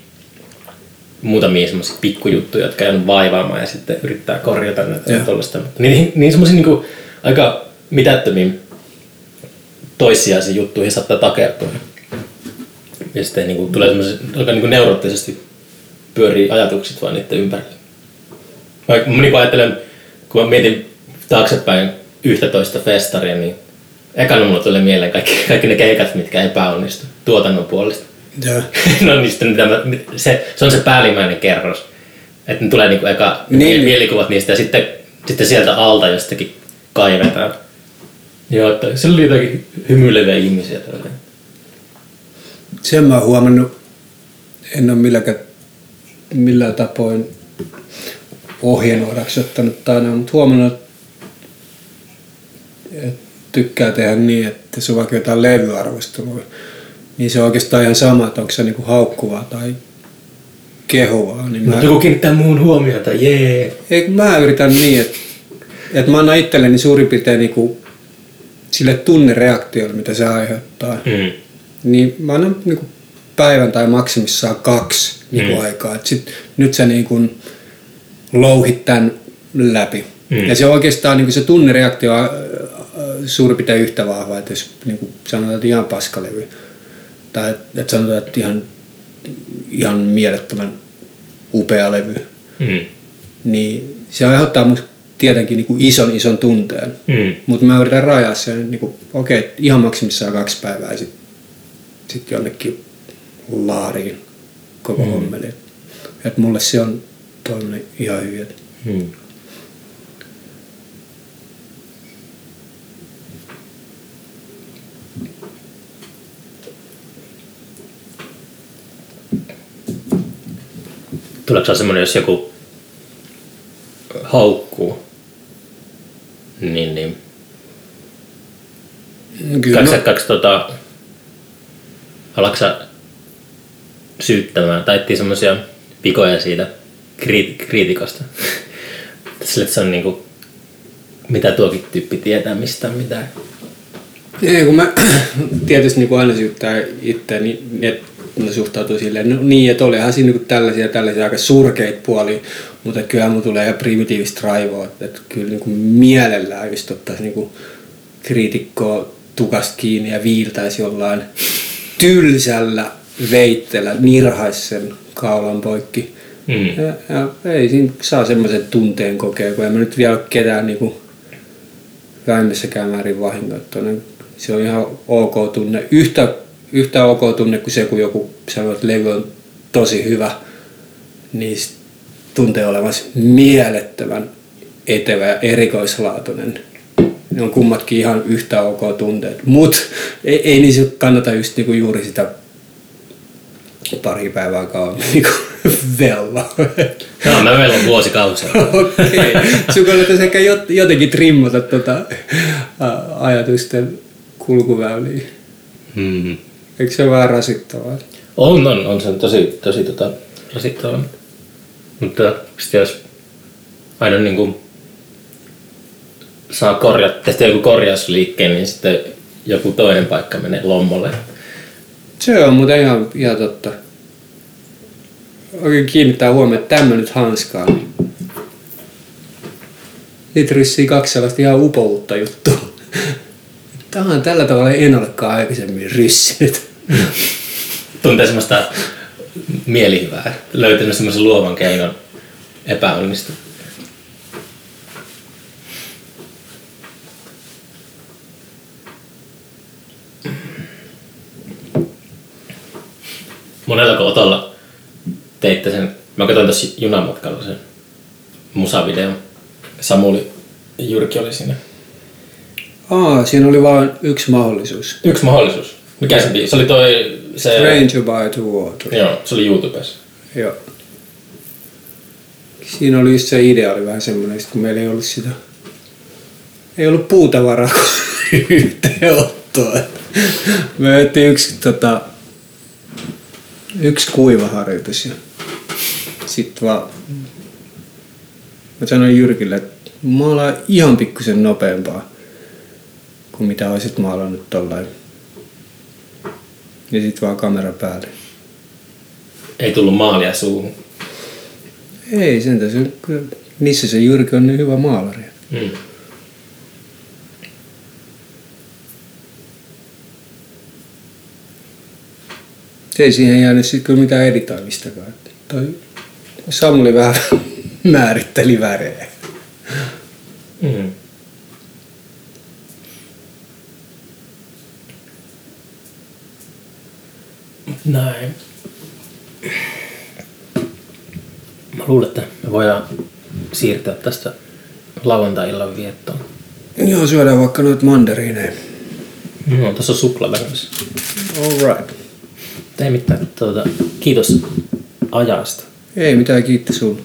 muutamia semmoisia pikkujuttuja, jotka jäänyt vaivaamaan ja sitten yrittää korjata näitä ja tuollaista. Niin, niin semmoisia niinku aika mitättömiin toissijaisiin juttuihin saattaa takertua. Ja sitten niinku tulee semmoisia, aika niinku neuroottisesti pyörii ajatukset vaan niiden ympärillä. Mä niinku ajattelen, kun mä mietin taaksepäin 11 festaria, niin ekana mulla tulee mieleen kaikki, kaikki ne keikat, mitkä epäonnistu tuotannon puolesta. Joo. no niin mitä mä, se, se on se päällimmäinen kerros. Että ne tulee niinku eka Niin. niin. mielikuvat niistä ja sitten, sitten sieltä alta jostakin kaivetaan. Joo, että se oli jotakin hymyileviä ihmisiä. tälleen. Sen mä oon huomannut, en ole milläkään, millään tapoin ohjenuoraksi ottanut tai näin, mutta huomannut, että tykkää tehdä niin, että se on vaikka jotain levyarvostelua, niin se on oikeastaan ihan sama, että onko se niinku haukkuvaa tai kehuvaa. Niin mä, Mutta joku kiinnittää muun huomiota, jee. ei, mä yritän niin, että, että mä annan itselleni suurin piirtein niinku sille tunnereaktiolle, mitä se aiheuttaa. Mm. Niin mä annan niinku päivän tai maksimissaan kaksi niinku Mm. aikaa. Et sit, nyt sä niinku louhit tän läpi. Mm. Ja se oikeastaan niinku se tunnereaktio on äh, suurin piirtein yhtä vahva, että jos niinku sanotaan, että ihan paskalevy. Tai että et sanotaan, että ihan, ihan mielettömän upea levy. Mm. Niin se aiheuttaa musta tietenkin niin kuin ison ison tunteen. Mm. Mutta mä yritän rajaa sen, niin kuin, okei, ihan maksimissaan kaksi päivää ja sitten sit jonnekin laariin koko mm. hommeli. Et mulle se on toiminut ihan hyvin. Et Mm. Tuleeko sinulla semmoinen, jos joku haukkuu, niin, niin Kyllä kaksi, kaksi tota, alatko sä syyttämään tai etsiä semmoisia pikoja siitä kriit, kriitikosta? Sille, se on niinku, mitä tuokin tyyppi tietää mistään mitään. ei, kun mä tietysti niin kuin aina syyttää itse, niin ne suhtautuu silleen, no niin, että olihan siinä niin tällaisia tällaisia aika surkeita puolia, mutta kyllähän mun tulee ihan primitiivistä raivoa, että, että kyllä niin kuin mielellään just ottaisi niin kriitikkoa tukasta kiinni ja viiltäisi jollain tylsällä veitteellä, nirhaisi sen kaulan poikki. Mm. Ja, ja ei siinä saa semmoisen tunteen kokea, kun en mä nyt vielä ketään niinku vähemmässäkään määrin vahingoittanut. niin Se on ihan ok tunne. Yhtä, yhtä ok tunne kuin se, kun joku sanoo, että levy on tosi hyvä, niin tuntee olevansa mielettömän etevä ja erikoislaatuinen. Ne on kummatkin ihan yhtä ok tunteet. Mutta ei, ei niissä kannata just niinku juuri sitä pari päivää kauan niinku velloa. No, mä on vuosikausia. Okei. Sun kannattaisi ehkä jot- jotenkin trimmata tota, ä, ajatusten kulkuväyliä. Mm. Eikö se ole vähän rasittavaa? On, on, on se tosi, tosi tota, rasittavaa. Mutta sitten jos aina niin kuin saa korjata, tehdä joku korjausliikkeen, niin sitten joku toinen paikka menee lommolle. Se on muuten ihan, ihan totta. Oikein kiinnittää huomioon, että tämmöinen nyt hanskaa. Niitä kaksi sellaista ihan upoutta juttua. Tämä on tällä tavalla en olekaan aikaisemmin ryssinyt. Tuntee semmoista mielihyvää, löytänyt semmoisen luovan keinon epäonnistua. Monellako otolla teitte sen, mä katsoin tuossa junamatkalla sen musavideon. Samuli Jyrki oli siinä. Aa, siinä oli vain yksi mahdollisuus. Yksi mahdollisuus. Mikä se biisi? Se oli toi... Se, Stranger by the water. Joo, se oli YouTubessa. Joo. Siinä oli just se idea oli vähän semmoinen, kun meillä ei ollut sitä, ei ollut puutavaraa yhteenottoa. Me otettiin yksi, tota, yksi kuivaharjoitus ja sitten vaan mä sanoin Jyrkille, että maalaa ihan pikkusen nopeampaa kuin mitä olisit maalannut tollain. Ja sitten vaan kamera päälle. Ei tullut maalia suuhun. Ei sentään, se, kyllä, missä se Jyrki on niin hyvä maalari. Mm. Ei siihen jäänyt sitten kyllä mitään editoimistakaan. Toi Samuli vähän määritteli värejä. Mm. Näin. Mä luulen, että me voidaan siirtyä tästä lauantai-illan viettoon. Joo, syödään vaikka noita mandariineja. No, tässä on suklaavähennys. Alright. Ei mitään. Tuota, kiitos ajasta. Ei mitään, kiitti sun.